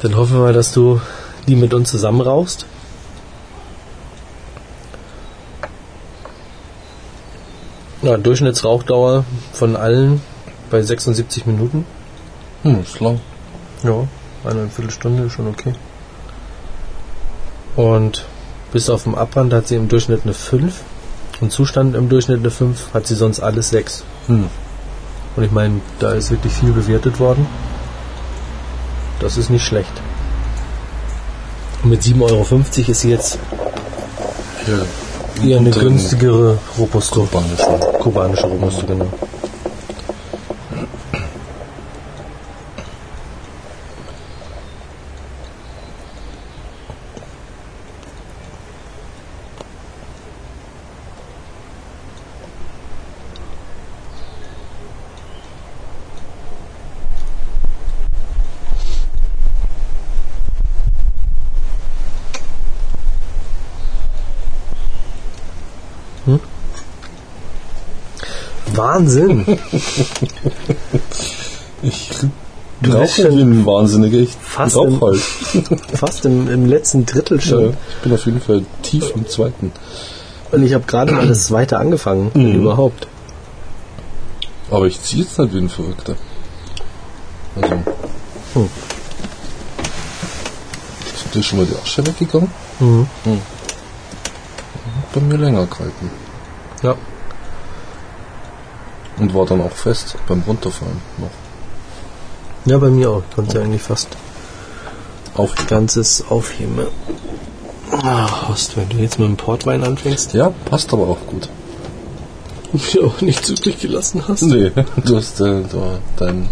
A: Dann hoffen wir mal, dass du die mit uns zusammen rauchst. Ja, Durchschnittsrauchdauer von allen bei 76 Minuten.
B: Hm, ist lang.
A: Ja, eine Viertelstunde ist schon okay. Und bis auf den Abbrand hat sie im Durchschnitt eine 5. Und Zustand im Durchschnitt eine 5, hat sie sonst alles 6.
B: Hm.
A: Und ich meine, da ist wirklich viel bewertet worden. Das ist nicht schlecht. Und mit 7,50 Euro ist sie jetzt
B: Ja.
A: eher eine günstigere Robusto.
B: Kubanische.
A: Kubanische Robusto, genau. Wahnsinn!
B: Ich
A: Du
B: rauche
A: bist
B: wie ein Wahnsinniger. Ich
A: fast
B: rauch
A: im-
B: halt. (laughs)
A: Fast im, im letzten Drittel
B: Ja,
A: schon.
B: ich bin auf jeden Fall tief im zweiten.
A: Und ich habe gerade mal das zweite angefangen,
B: Mhm.
A: überhaupt.
B: Aber ich ziehe jetzt nicht wie ein Verrückter. Also.
A: Hm.
B: Ist dir schon mal die Asche weggegangen?
A: Mhm.
B: Bei mir länger gehalten.
A: Ja.
B: Und war dann auch fest beim Runterfallen noch.
A: Ja, bei mir auch. Konnte ja eigentlich fast
B: Auf.
A: ganzes aufheben. Ah, Horst, wenn du jetzt mit dem Portwein anfängst,
B: Ja, passt aber auch gut. (laughs)
A: und mir auch nichts übrig gelassen hast.
B: Nee, (laughs) du hast äh, da dein.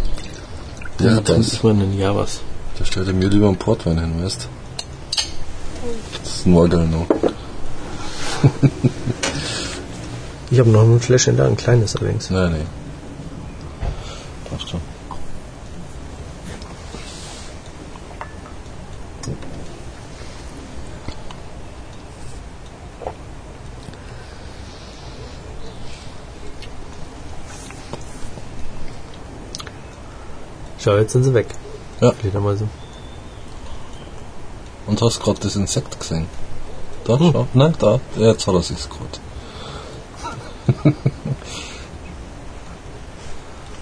B: Ja,
A: Ja, dann
B: das,
A: ist man ein Javas.
B: da stellt er mir lieber einen Portwein hin, weißt Das ist ein Waldel noch. (laughs)
A: Ich habe noch ein Fläschchen da, ein kleines allerdings.
B: Nein, nee. Passt schon.
A: Schau, jetzt sind sie weg.
B: Ja.
A: Fledermäuse.
B: Und hast gerade das Insekt gesehen? Da, schau. Nein, da. Jetzt hat er sich's gerade.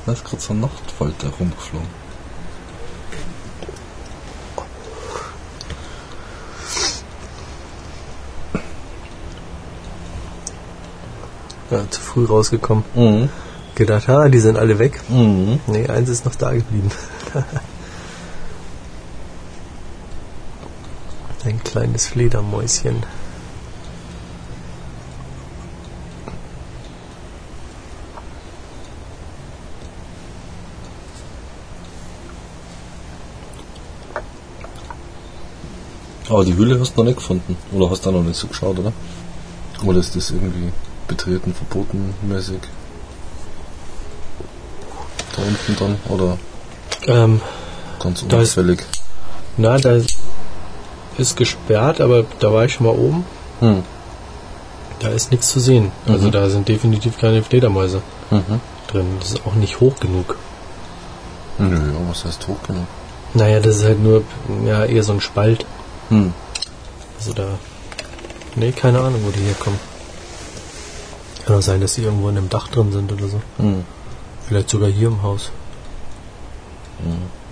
B: Da ist gerade so ein Nachtfalter rumgeflogen.
A: Ja, zu früh rausgekommen.
B: Mhm.
A: Gedacht, ha, die sind alle weg.
B: Mhm.
A: Nee, eins ist noch da geblieben. (laughs) Ein kleines Fledermäuschen.
B: Aber die Höhle hast du noch nicht gefunden. Oder hast du da noch nicht so geschaut, oder? Oder ist das irgendwie betreten, verboten mäßig? Da unten dann? Oder
A: Ähm,
B: ganz unauffällig?
A: na, da ist gesperrt, aber da war ich schon mal oben.
B: Hm.
A: Da ist nichts zu sehen. Also
B: Mhm.
A: da sind definitiv keine Fledermäuse
B: Mhm.
A: drin. Das ist auch nicht hoch genug.
B: Nö, ja, was heißt hoch genug?
A: Naja, das ist halt nur ja, eher so ein Spalt.
B: Hm.
A: Also da. Nee, keine Ahnung, wo die herkommen. Kann auch sein, dass die irgendwo in einem Dach drin sind oder so.
B: Hm.
A: Vielleicht sogar hier im Haus. Was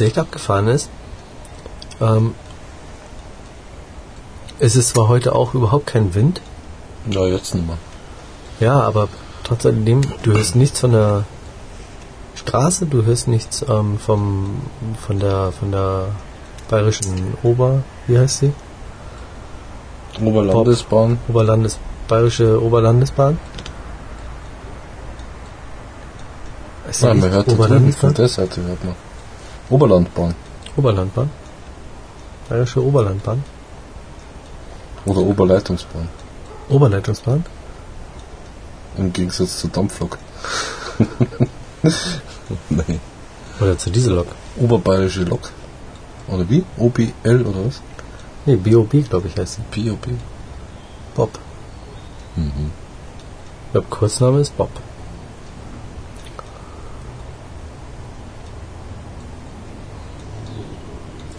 A: echt abgefahren ist, ähm, es ist zwar heute auch überhaupt kein Wind,
B: Ja, jetzt nicht mehr.
A: ja, aber trotzdem, du hörst nichts von der Straße, du hörst nichts ähm, vom, von der, von der bayerischen Ober, wie heißt sie?
B: Oberlandesbahn.
A: Oberlandes, bayerische Oberlandesbahn. Ist
B: Ja, man hört
A: Oberlandesbahn?
B: Seite hört man. Oberlandbahn.
A: Oberlandbahn. Bayerische Oberlandbahn.
B: Oder Oberleitungsbahn.
A: Oberleitungsbahn.
B: Im Gegensatz zur Dampflok. (laughs) nee.
A: Oder zur Diesellok.
B: Oberbayerische Lok. Oder wie? OBL oder was?
A: Nee, BOB, glaube ich, heißt sie.
B: POB.
A: Bob.
B: Mhm.
A: Ich glaube, Kurzname ist Bob.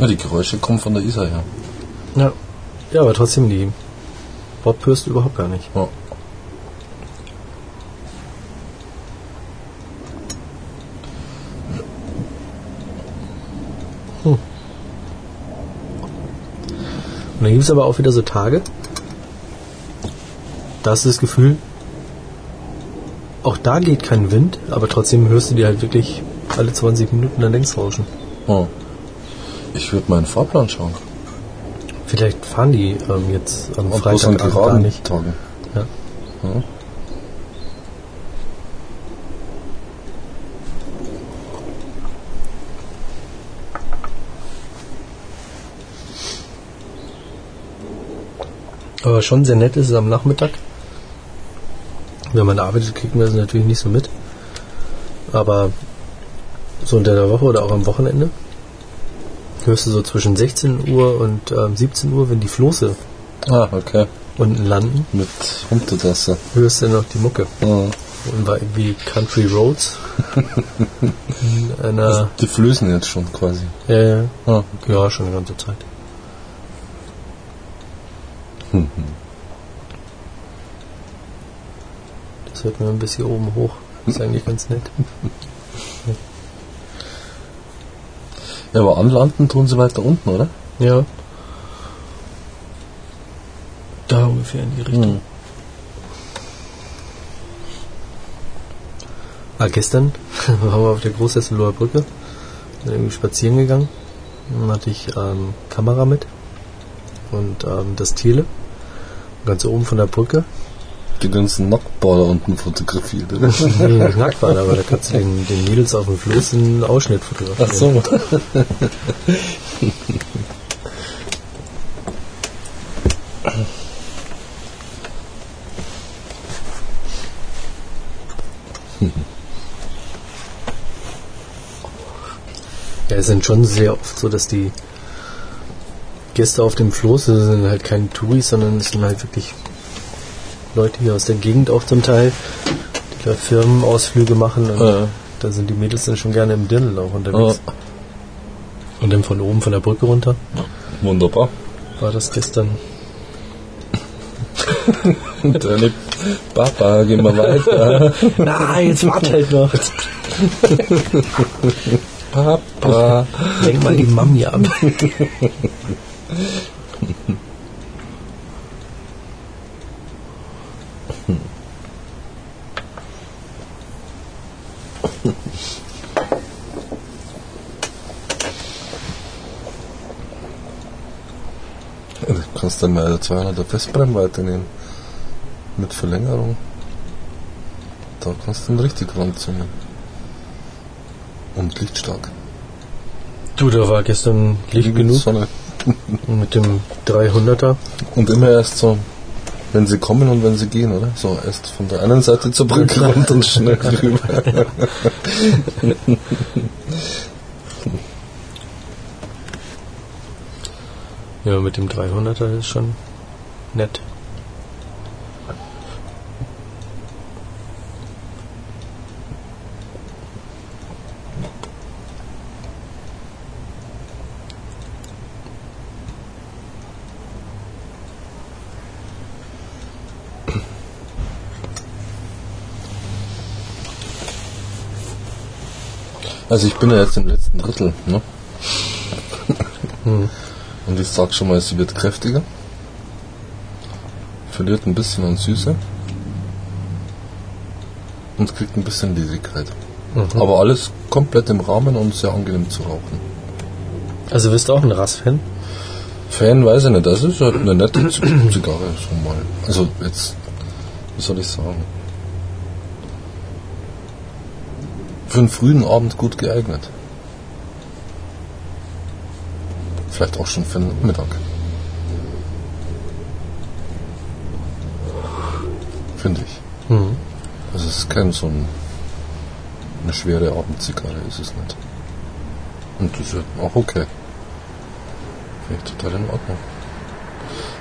B: Ja, die Geräusche kommen von der Isar her.
A: Ja. Ja, aber trotzdem die Bob hörst du überhaupt gar nicht.
B: Ja.
A: Und dann gibt es aber auch wieder so Tage, da hast du das Gefühl, auch da geht kein Wind, aber trotzdem hörst du dir halt wirklich alle 20 Minuten dann links rauschen.
B: Oh. Ich würde meinen Fahrplan schauen.
A: Vielleicht fahren die ähm, jetzt am
B: Und
A: Freitag gar
B: geraden
A: nicht.
B: Tagen.
A: Ja.
B: Ja.
A: Aber schon sehr nett ist es am Nachmittag. Wenn man arbeitet, kriegt man das natürlich nicht so mit. Aber so unter der Woche oder auch am Wochenende hörst du so zwischen 16 Uhr und ähm, 17 Uhr, wenn die Floße
B: Ah, okay.
A: unten landen,
B: Mit Untertasse.
A: hörst du noch die Mucke.
B: Ja.
A: Und war irgendwie Country Roads. (laughs) Einer,
B: Die flößen jetzt schon quasi.
A: ja, ja,
B: Ah.
A: ja, schon eine ganze Zeit. Das hört man bis hier oben hoch. Ist (laughs) eigentlich ganz nett. (laughs)
B: Ja, aber anlanden tun sie weiter unten, oder?
A: Ja. Da ungefähr in die Richtung.
B: Hm.
A: Ah, gestern (laughs) waren wir auf der Großhesseloher Brücke, sind irgendwie spazieren gegangen. Dann hatte ich ähm, Kamera mit und ähm, das Tele. Ganz oben von der Brücke.
B: Die ganzen Nacktballer unten fotografiert, oder?
A: Nee, nicht nackt waren, aber da kannst du den, den Mädels auf dem Floß einen Ausschnitt fotografieren. (laughs) Ja, es sind schon sehr oft so, dass die Gäste auf dem Floß sind halt keine Touris, sondern es sind halt wirklich Leute hier aus der Gegend auch zum Teil, die da Firmenausflüge machen und
B: Ja.
A: da sind die Mädels dann schon gerne im Dirndl auch
B: Ja.
A: unterwegs. Und dann von oben von der Brücke runter
B: Wunderbar.
A: war das gestern. (laughs)
B: Deine Papa, gehen wir weiter. (laughs)
A: Na, jetzt wart halt noch.
B: Papa.
A: Lenk mal die Mami ab. (laughs)
B: Du kannst dann mal 200er Festbrennweite nehmen. Mit Verlängerung. Da kannst du ihn richtig ranzoomen. Und lichtstark.
A: Du, da war gestern Licht genug
B: Sonne.
A: mit dem 300er.
B: Und immer erst so, wenn sie kommen und wenn sie gehen, oder? So erst von der einen Seite zur Brücke runter und schnell (laughs) rüber. (laughs)
A: Ja, mit dem 300er ist schon nett.
B: Also ich bin ja jetzt im letzten Drittel, ne?
A: Hm.
B: Und ich sag schon mal, sie wird kräftiger. Verliert ein bisschen an Süße. Und kriegt ein bisschen Ledigkeit.
A: Mhm.
B: Aber alles komplett im Rahmen und sehr angenehm zu rauchen.
A: Also bist du auch ein Rass-Fan?
B: Fan weiß ich nicht, das ist halt eine nette (clears throat) Zigarre, so mal. Also jetzt, wie soll ich sagen? Für einen frühen Abend gut geeignet. Vielleicht auch schon für den Mittag. Finde ich.
A: Mhm.
B: Also es ist kein so ein, eine schwere Abendzigarre, ist es nicht. Und das ist auch okay. Finde ich total in Ordnung.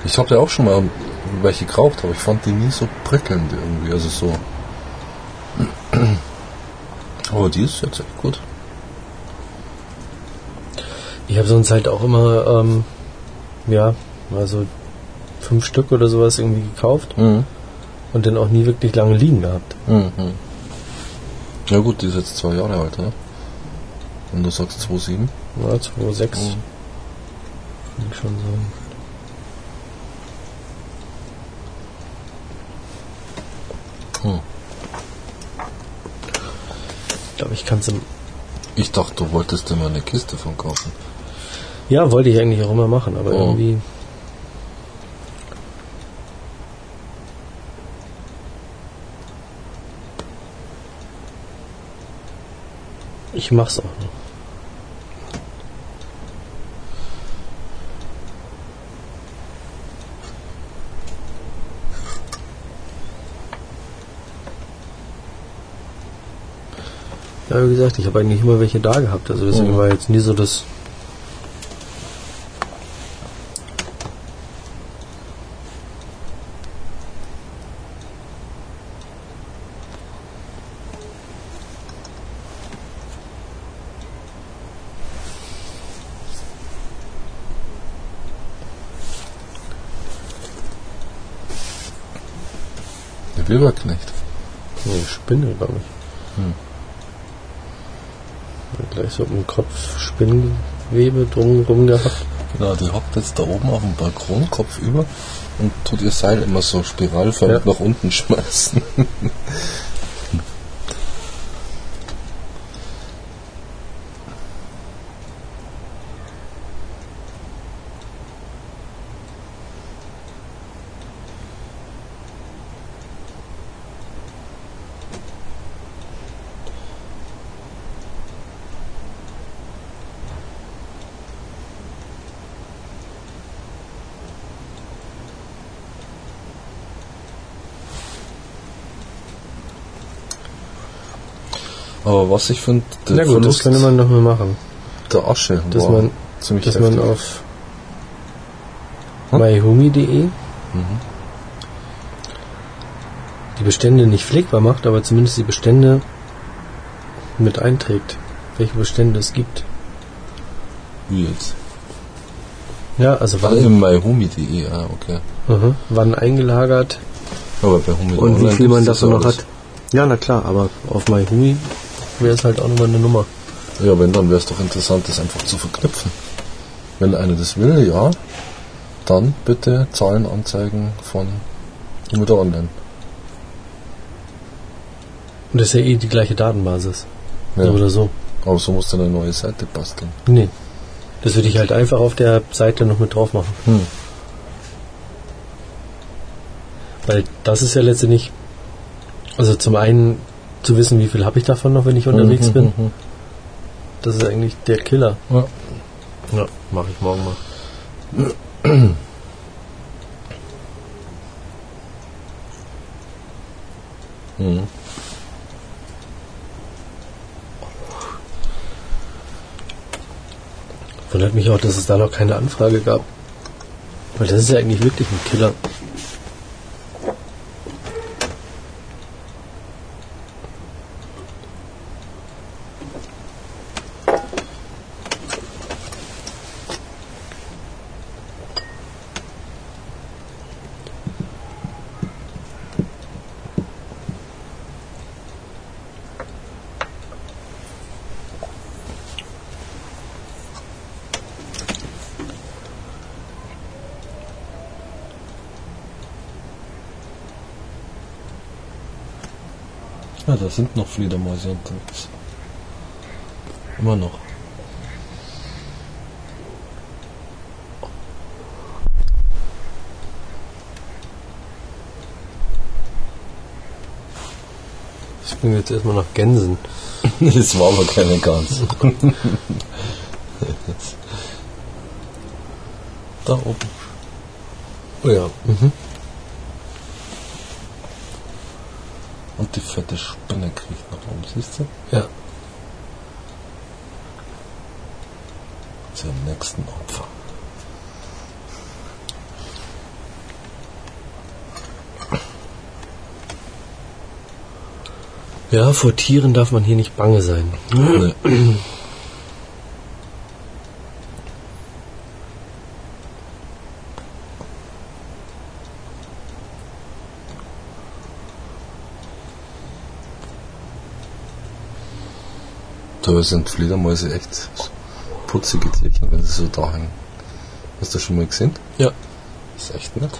B: Ich habe ja auch schon mal welche geraucht, aber ich fand die nie so prickelnd irgendwie. Also so. (clears throat) Aber die ist jetzt echt gut.
A: Ich habe sonst halt auch immer, ähm, ja, also fünf Stück oder sowas irgendwie gekauft
B: Mhm.
A: und dann auch nie wirklich lange liegen gehabt.
B: Mhm. Ja gut, die ist jetzt zwei Jahre alt, ne? Und du sagst 2,7?
A: Ja, 2, 6.
B: Mhm.
A: Würde ich schon sagen.
B: Hm.
A: Ich glaube, ich kann es im.
B: Ich dachte, du wolltest dir mal eine Kiste von kaufen.
A: Ja, wollte ich eigentlich auch immer machen, aber
B: Oh.
A: irgendwie. Ich mach's auch noch. Ja, wie gesagt, ich habe eigentlich immer welche da gehabt. Also deswegen
B: Mhm.
A: war jetzt nie so das.
B: Der Wilberknecht.
A: Spinne, glaube ich.
B: Hm.
A: Und Gleich so im Kopf Spinnenwebe drumherum gehabt.
B: Genau, die hockt jetzt da oben auf dem Balkon, kopfüber, und tut ihr Seil immer so spiralförmig
A: Ja.
B: nach unten (laughs) schmeißen. Aber was ich finde,
A: Na gut, das könnte man noch mal machen.
B: der Asche
A: Dass
B: war
A: man,
B: ziemlich
A: dass man
B: heftig.
A: auf
B: Hm?
A: myhumi.de
B: Mhm.
A: die Bestände nicht pflegbar macht, aber zumindest die Bestände mit einträgt, welche Bestände es gibt.
B: Wie jetzt?
A: Ja, also wann,
B: im myhumi.de, ah, okay.
A: mhm, wann eingelagert
B: Aber bei Humi
A: und wie viel man davon noch hat. Ja, na klar, aber auf myhumi wäre es halt auch nochmal eine Nummer.
B: Ja, wenn, dann wäre es doch interessant, das einfach zu verknüpfen. Wenn einer das will, ja, dann bitte Zahlen anzeigen von Mutter Online.
A: Und das ist ja eh die gleiche Datenbasis.
B: Ja.
A: So oder so.
B: Aber so musst du eine neue Seite basteln.
A: Nee. Das würde ich halt einfach auf der Seite noch mit drauf machen.
B: Hm.
A: Weil das ist ja letztendlich, also zum einen zu wissen, wie viel habe ich davon noch, wenn ich unterwegs
B: Mhm,
A: bin.
B: mhm,
A: Das ist eigentlich der Killer.
B: Ja.
A: Ja, mache ich morgen mal. (clears throat)
B: Mhm.
A: Wundert mich auch, dass es da noch keine Anfrage gab. Weil das ist ja eigentlich wirklich ein Killer.
B: Ja, da sind noch Fledermäuse unterwegs. Immer noch.
A: Ich bin jetzt erstmal nach Gänsen. (laughs)
B: Das war aber keine Gans. (laughs) da oben.
A: Oh ja. Mhm.
B: Und die fette Spinne kriecht nach oben, siehst du?
A: Ja.
B: Zum nächsten Opfer.
A: Ja, vor Tieren darf man hier nicht bange sein.
B: Nee. (clears throat) Dabei sind Fledermäuse echt putzige Tierchen, wenn sie so da hängen. Hast du das schon mal gesehen?
A: Ja.
B: ist echt nett.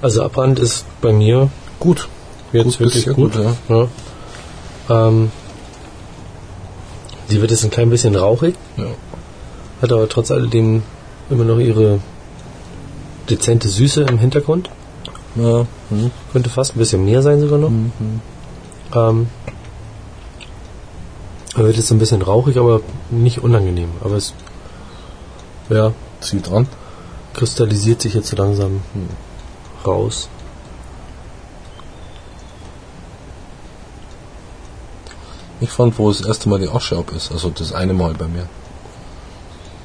A: Also Abbrand ist bei mir gut. Jetzt
B: Gut
A: wirklich gut.
B: gut,
A: ja. Ähm, sie wird jetzt ein klein bisschen rauchig,
B: Ja.
A: hat aber trotz alledem immer noch ihre dezente Süße im Hintergrund.
B: Ja. Hm.
A: Könnte fast ein bisschen mehr sein sogar noch.
B: Mhm.
A: Ähm, er wird jetzt ein bisschen rauchig, aber nicht unangenehm. Aber es ja,
B: Zieh dran.
A: kristallisiert sich jetzt so langsam raus.
B: Ich fand, wo das erste Mal die Asche ab ist, also das eine Mal bei mir.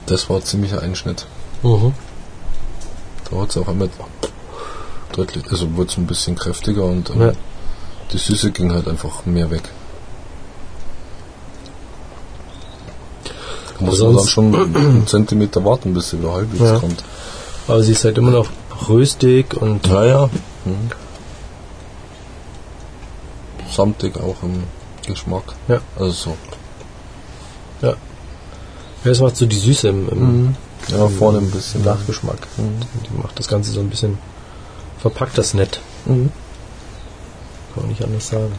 B: Das war ein ziemlicher Einschnitt.
A: Mhm.
B: Da hat es auch einmal deutlich, also wurde es ein bisschen kräftiger und ähm,
A: Ja.
B: die Süße ging halt einfach mehr weg. Da muss man dann schon einen Zentimeter warten, bis sie wieder halbwegs
A: Ja.
B: kommt.
A: Aber sie ist halt immer noch röstig und
B: Ja, ja. Mhm. Samtig auch im Geschmack.
A: Ja.
B: Also so.
A: ja. Das macht so die Süße im, im,
B: Ja,
A: im
B: vorne ein bisschen.
A: Nachgeschmack.
B: Mhm.
A: Die macht das Ganze so ein bisschen verpackt das nett.
B: Mhm.
A: Kann man nicht anders sagen.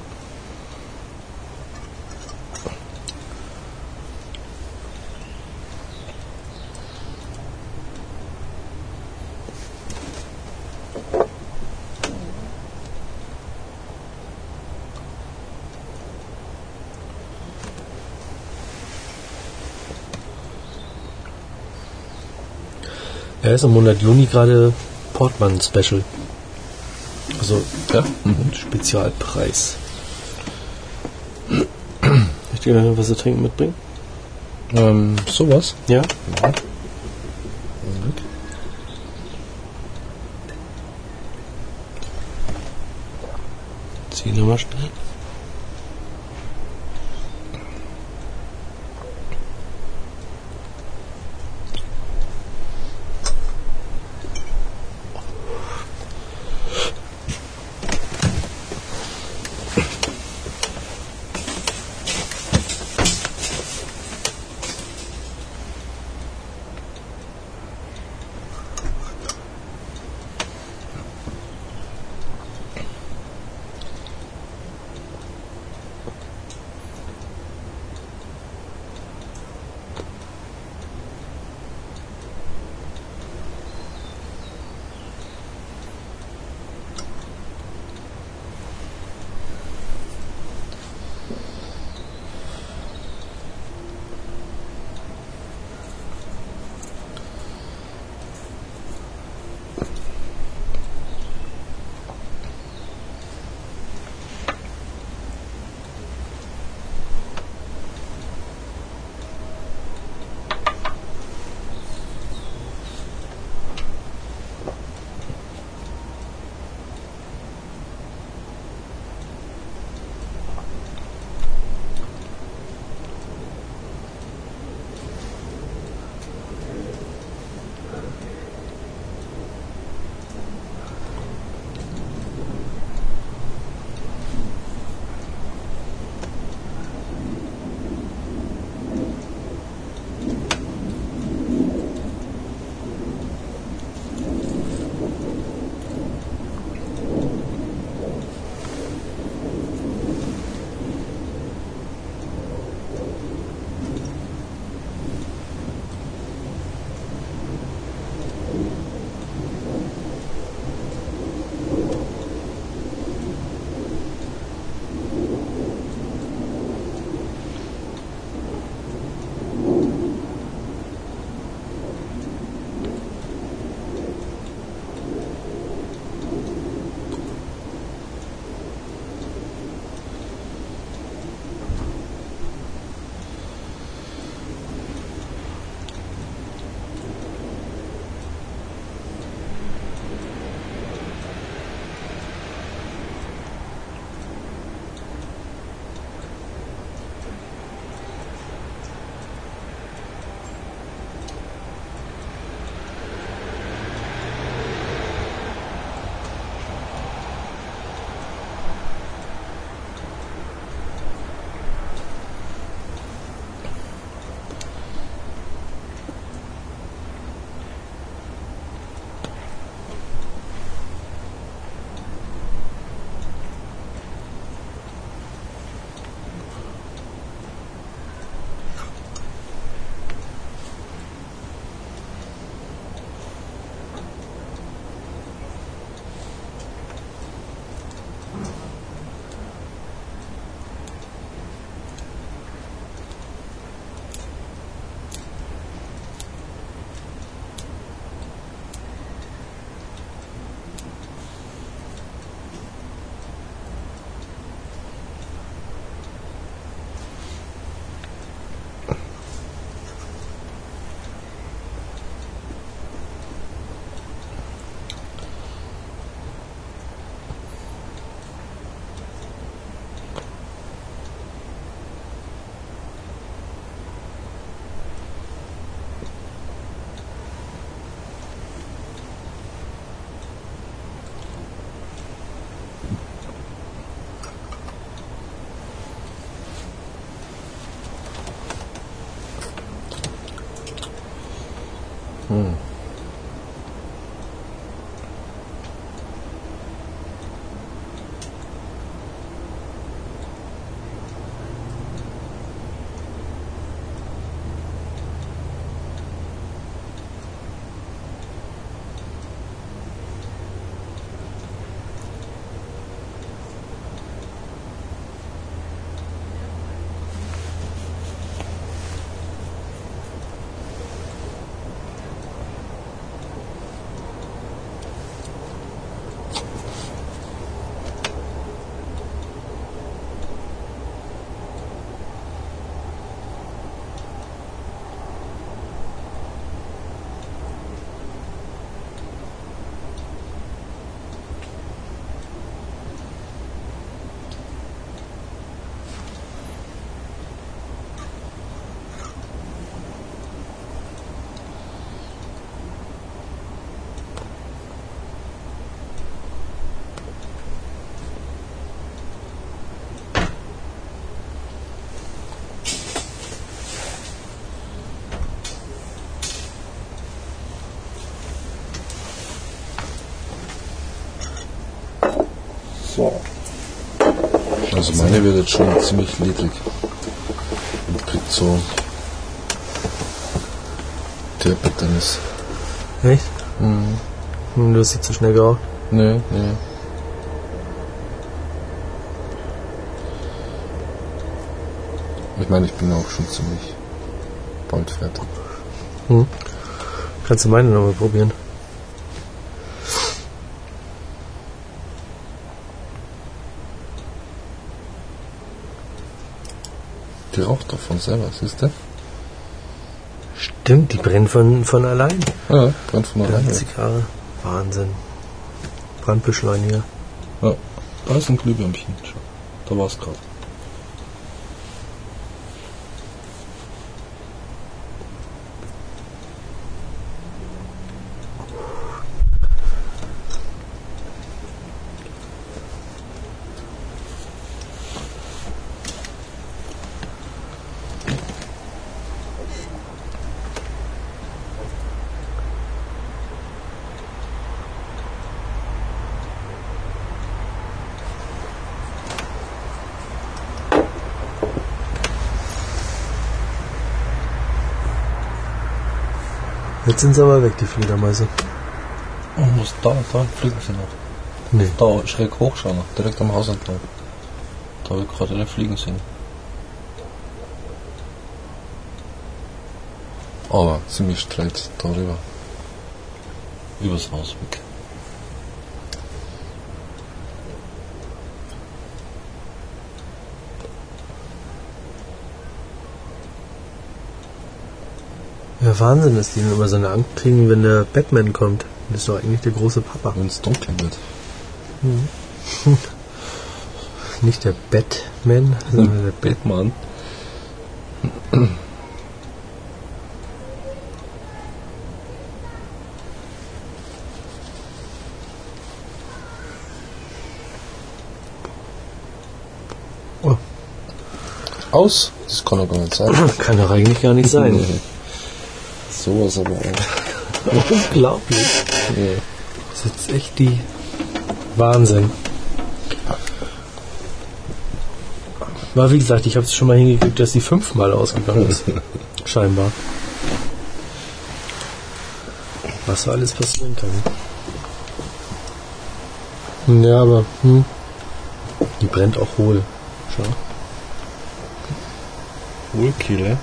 A: Ist im Monat Juni gerade Portman Special. Also
B: Ja. Mhm.
A: Spezialpreis. Ich noch was zu trinken mitbringen?
B: Ähm, sowas.
A: Ja.
B: Ja.
A: Zieh nochmal schnell.
B: Also meine wird jetzt schon ziemlich niedrig. Und kriegt so Diabetes.
A: Echt?
B: Mhm.
A: Hm, Du hast sie zu schnell geraucht.
B: Nee, nee. Ich meine, ich bin auch schon ziemlich bald fertig.
A: Hm. Kannst du meine nochmal probieren?
B: Die raucht doch von selber, siehst du?
A: Stimmt, die brennt von, von allein.
B: Ja, brennt von alleine.
A: Zigarre. Wahnsinn. Brandbeschleuniger.
B: Ja, da ist ein Glühwürmchen. Da war es gerade.
A: Jetzt sind sie aber weg, die Fledermäuse.
B: Oh, was da, da fliegen sie noch.
A: Nee.
B: Da schräg hochschauen, direkt am Haus entlang. Da habe ich gerade eine fliegen sehen. Aber ziemlich straight darüber. Übers Haus weg.
A: Ja, Wahnsinn, dass die dann immer so eine Angst kriegen, wenn der Batman kommt. Das ist doch eigentlich der große Papa.
B: Wenn es dunkel wird.
A: Nicht der Batman, sondern der Bat.
B: Batman.
A: Oh.
B: Aus? Das kann doch gar nicht sein.
A: Kann doch eigentlich gar nicht sein.
B: Sowas aber auch. (laughs)
A: Unglaublich.
B: Nee.
A: Das ist jetzt echt die Wahnsinn. War wie gesagt, ich habe es schon mal hingekriegt, dass sie fünfmal ausgegangen ist. (laughs) Scheinbar. Was so alles passieren kann. Ja, aber hm, die brennt auch hohl. Schau.
B: Wohlkehle.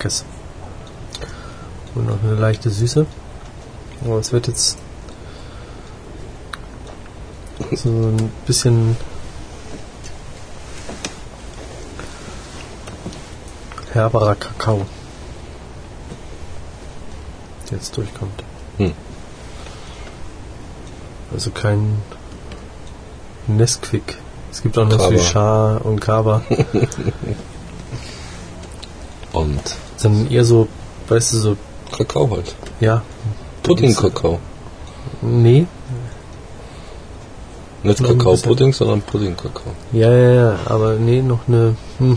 A: Schmackes. Und noch eine leichte Süße. Aber es wird jetzt So ein bisschen herberer Kakao. Jetzt durchkommt.
B: Hm.
A: Also kein Nesquik. Es gibt auch noch
B: Kaba.
A: so Char und Kaba, (laughs) sondern eher so, weißt du, so,
B: Kakao halt.
A: ja.
B: Pudding-Kakao.
A: Nee,
B: Nicht Kakao-Pudding, sondern Pudding-Kakao.
A: Ja, ja, ja, aber nee, noch eine. Hm.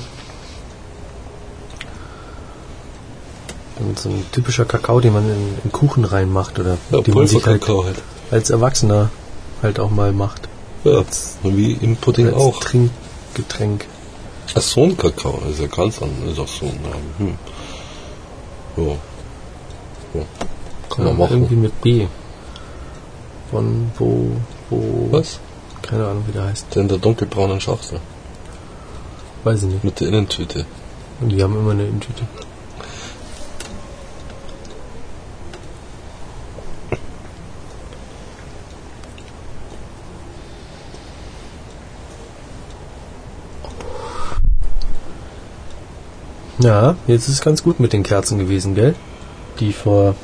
A: So ein typischer Kakao, den man in, in Kuchen reinmacht oder
B: Ja,
A: den man sich halt
B: halt.
A: als Erwachsener halt auch mal macht.
B: Ja, und wie im Pudding
A: als
B: auch.
A: Trinkgetränk.
B: Ach, so ein Kakao, ist ja ganz anders. Ist auch so ein, ja, hm. Ja. ja. Kann man
A: Ja, Irgendwie
B: machen.
A: mit B. Von wo, wo.
B: Was?
A: Keine Ahnung, wie der heißt.
B: In der dunkelbraunen Schachtel.
A: Weiß ich nicht.
B: Mit der Innentüte.
A: Und die haben immer eine Intüte. Ja, jetzt ist es ganz gut mit den Kerzen gewesen, gell? Die ich vor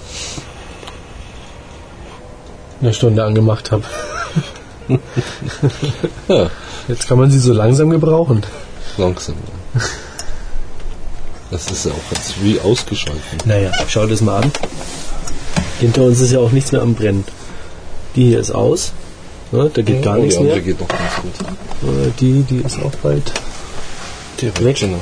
A: einer Stunde angemacht habe. (laughs)
B: Ja,
A: Jetzt kann man sie so langsam gebrauchen.
B: langsam. Das ist ja auch jetzt wie ausgeschaltet.
A: Naja, schau das mal an. Hinter uns ist ja auch nichts mehr am Brennen. Die hier ist aus. Ne, da geht gar
B: oh,
A: nichts
B: die
A: mehr.
B: geht noch ganz gut.
A: Äh, Die, die ist auch bald.
B: Direkt.
A: Weg.
B: Genau.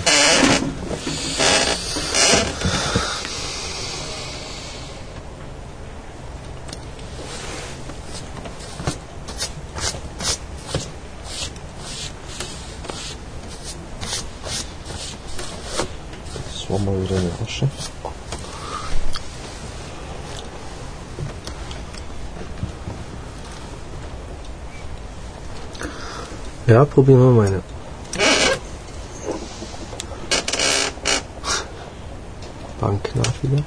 B: Das war mal wieder eine Asche.
A: Ja, probieren wir meine. Bankknarf wieder.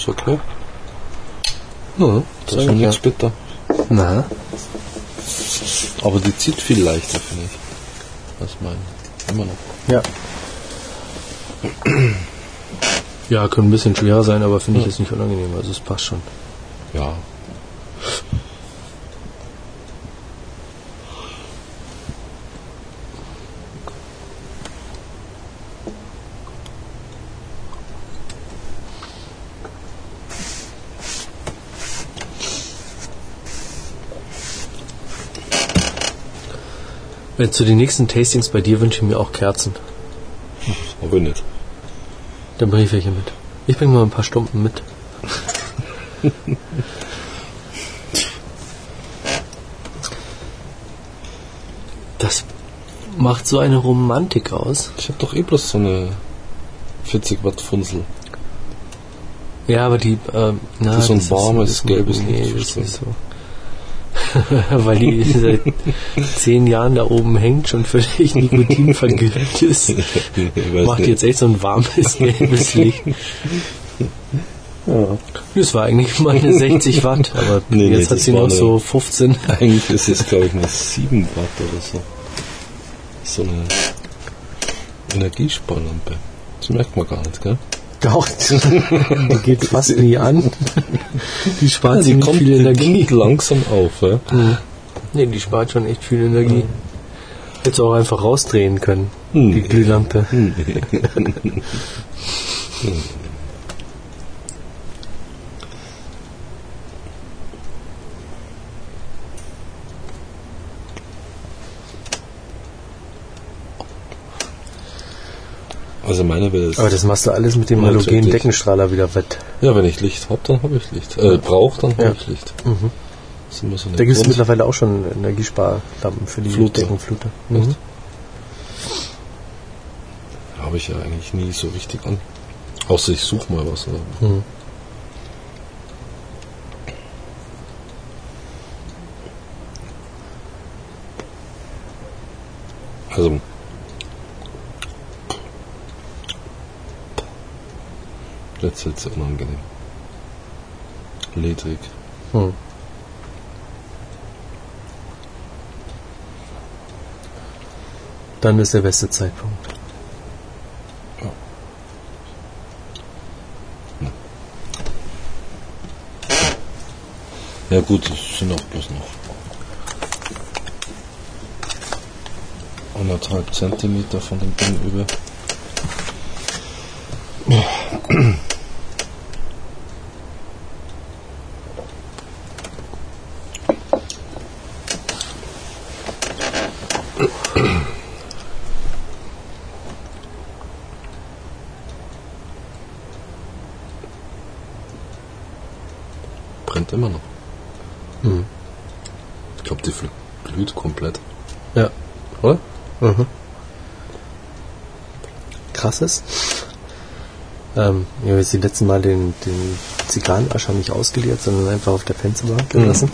B: Ist okay.
A: Ja,
B: Das ist noch nichts bitter.
A: Na,
B: Aber die zieht viel leichter, finde ich. Was mein. Immer noch.
A: ja. Ja, können ein bisschen schwerer sein, aber finde ich jetzt nicht unangenehm. Also es passt schon.
B: Ja.
A: Äh, Zu den nächsten Tastings bei dir wünsche ich mir auch Kerzen.
B: Aber nicht.
A: Dann bringe ich welche mit. Ich bringe mal ein paar Stumpen mit. Das macht so eine Romantik aus.
B: Ich habe doch eh bloß so eine 40 Watt Funsel.
A: Ja, aber die, ähm, na,
B: Das ist so ein warmes, gelbes
A: nee,
B: Licht
A: das ist nicht so. (laughs) Weil die seit zehn Jahren da oben hängt, schon völlig Nikotin vergiftet ist. Macht
B: nicht.
A: jetzt echt so ein warmes, gelbes Licht.
B: Ja.
A: Das war eigentlich mal eine 60 Watt, aber
B: Nee, nee,
A: jetzt hat
B: das
A: sie noch
B: eine-
A: so 15.
B: Eigentlich ist es, glaube ich, eine 7 Watt oder so. So eine Energiesparlampe. Das merkt man gar nicht, gell?
A: Doch, (laughs) die geht fast nie an. Die spart
B: die
A: ziemlich
B: kommt
A: viel Energie.
B: beginnt (laughs) langsam auf, ja?
A: Nee, die spart schon echt viel Energie. Hättest du auch einfach rausdrehen können,
B: Hm.
A: die Glühlampe. (laughs)
B: Also meine will es.
A: Aber das machst du alles mit dem
B: Ja,
A: halogenen. Deckenstrahler wieder wett.
B: Ja, wenn ich Licht hab, dann habe ich Licht. Äh, brauch, dann habe
A: Ja.
B: ich Licht. Immer so
A: Da gibt es mittlerweile auch schon Energiesparlampen für die
B: Fluter.
A: Deckenfluter.
B: Echt?
A: Mhm.
B: Habe ich ja eigentlich nie so richtig an. Außer ich suche mal was.
A: Mhm.
B: Also. Jetzt wird's ja unangenehm. Ledrig.
A: Mhm. Dann ist der beste Zeitpunkt.
B: Ja gut, es sind auch bloß noch anderthalb Zentimeter von dem Ding über. Brennt immer noch.
A: Mhm.
B: Ich glaube, die fl- glüht komplett.
A: Ja. Mhm. Krasses. Ähm, ich habe jetzt die letzten Mal den, den Zigarrenascher nicht ausgeleert, sondern einfach auf der Fensterbank gelassen.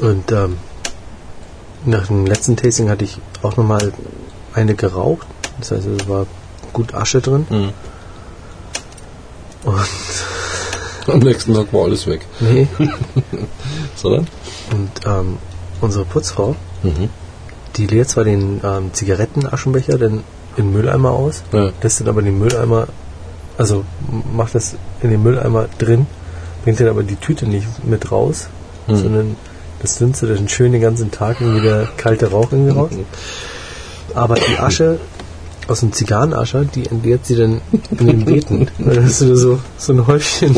A: Und ähm, nach dem letzten Tasting hatte ich auch nochmal eine geraucht. Das heißt, es war gut Asche drin.
B: Mhm.
A: Und,
B: Am nächsten Tag war alles weg.
A: nee, (laughs)
B: Sondern?
A: und ähm, unsere Putzfrau,
B: Mhm.
A: die leert zwar den ähm, Zigarettenaschenbecher dann in den Mülleimer aus,
B: Ja.
A: lässt dann aber den Mülleimer, also macht das in den Mülleimer drin, bringt dann aber die Tüte nicht mit raus,
B: Mhm.
A: sondern das dünstet dann schön den ganzen Tag irgendwie der kalte Rauch irgendwie raus. Aber die Asche aus dem Zigarrenascher, die entleert sie dann in den Beeten. Dann hast du da so, so ein Häufchen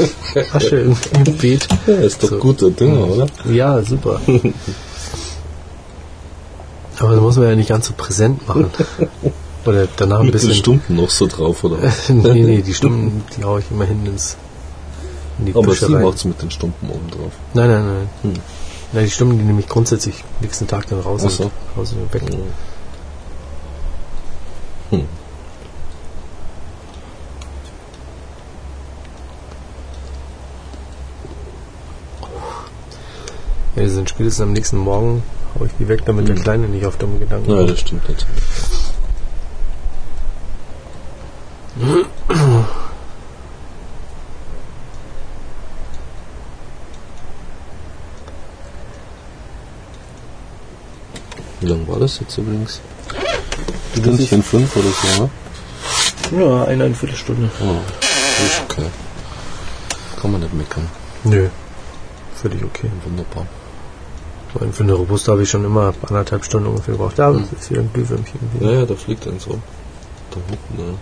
A: Asche im, im Beet.
B: Ja, ist doch
A: So.
B: guter Dünger, oder?
A: Ja, super. (laughs) Aber das muss man ja nicht ganz so präsent machen. (laughs) Oder danach ein
B: Mit
A: bisschen.
B: Stunden noch so drauf, oder was? (laughs)
A: nee, nee, die (laughs) Stunden, die hau ich immer hin ins, in die
B: Aber
A: Büsche
B: sie
A: rein.
B: macht's mit den Stumpen oben drauf.
A: Nein, nein, nein.
B: Hm.
A: Nein, die Stunden, die nehme ich grundsätzlich nächsten Tag dann raus
B: Ach so.
A: und raus und weg.
B: Hm.
A: Ja, die sind spätestens am nächsten Morgen, hau ich die weg, damit der
B: Hm.
A: Kleine nicht auf dumme Gedanken
B: Ja,
A: kommt.
B: das stimmt natürlich. Wie lang war das jetzt übrigens? Stündchen fünf oder so, ne?
A: Ja, eine, eine Viertelstunde.
B: Oh, ist okay. Kann man nicht meckern.
A: Nö. Völlig okay.
B: Wunderbar.
A: Meine, für eine Robusta habe ich schon immer anderthalb Stunden ungefähr gebraucht. Ja,
B: Hm.
A: wieder ein Glühwürmchen.
B: Ja, ja, da fliegt eins rum. Da hinten,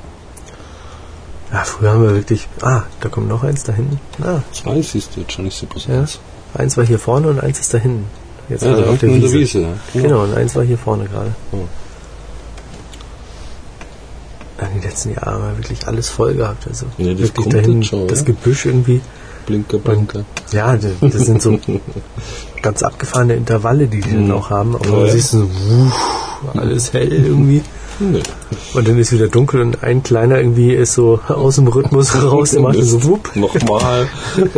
B: ja.
A: Ja, früher haben wir wirklich. Ah, da kommt noch eins da hinten. Ah,
B: Zwei siehst du jetzt schon, ich sehe bloß
A: ja.
B: eins.
A: Eins war hier vorne und eins ist da hinten. Jetzt
B: Ja, da
A: auf
B: hinten in der Wiese, ja.
A: Genau, und eins war hier vorne gerade.
B: Oh.
A: Ja, die letzten Jahre haben wir wirklich alles voll gehabt. Also
B: Ja, das
A: wirklich dahin,
B: schon,
A: das? Gebüsch irgendwie.
B: Blinker, Blinker.
A: Ja, das, sind so (laughs) ganz abgefahrene Intervalle, die die dann
B: Mhm.
A: auch haben. Aber
B: Ja,
A: siehst so, wuff, alles hell irgendwie.
B: Nee.
A: Und dann ist wieder dunkel und ein kleiner irgendwie ist so aus dem Rhythmus (laughs) raus, der macht dann so wupp.
B: Nochmal. (laughs)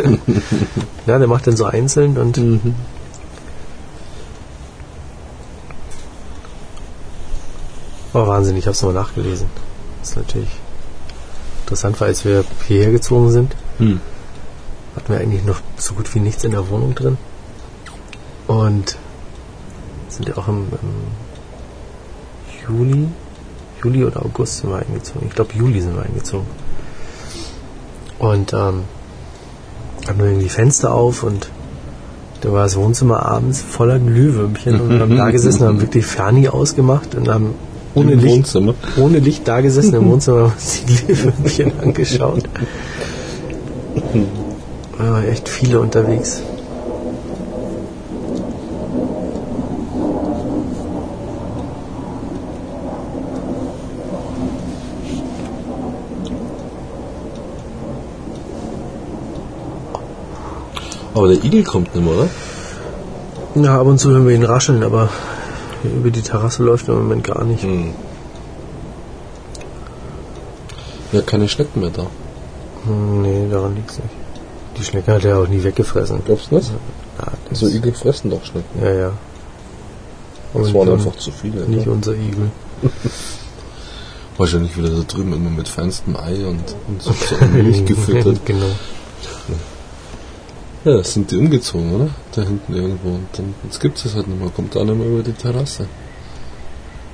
A: Ja, der macht dann so einzeln und
B: Mhm.
A: war Wahnsinn, ich habe es nochmal nachgelesen. Das ist natürlich interessant, weil als wir hierher gezogen sind,
B: Hm.
A: Hatten wir eigentlich noch so gut wie nichts in der Wohnung drin. Und sind ja auch im, im Juli, Juli oder August sind wir eingezogen. Ich glaube Juli sind wir eingezogen. Und ähm, hatten wir irgendwie Fenster auf und da war das Wohnzimmer abends voller Glühwürmchen und wir haben da gesessen, haben wirklich Ferni ausgemacht und haben ohne
B: Im
A: Licht,
B: Wohnzimmer.
A: ohne Licht da gesessen im Wohnzimmer und uns die Glühwürmchen angeschaut. Waren echt viele unterwegs.
B: Aber der Igel kommt nicht mehr, oder?
A: Ja, ab und zu hören wir ihn rascheln, aber über die Terrasse läuft er im Moment gar nicht.
B: Hm. Ja, keine Schnecken mehr da.
A: Hm, Nee, daran liegt's nicht. Die Schnecke hat er auch nie weggefressen.
B: Glaubst du das?
A: Ja, das
B: So Igel fressen doch Schnecken.
A: Ja, ja.
B: Das waren einfach zu viele.
A: Nicht
B: Ne?
A: unser Igel. (laughs)
B: Wahrscheinlich wieder da drüben immer mit feinstem Ei und, und so, so Milch (laughs) gefüttert.
A: genau.
B: Ja, das sind die umgezogen, oder? Da hinten irgendwo. Und dann, jetzt gibt es halt nicht mehr. Kommt da nicht mehr über die Terrasse.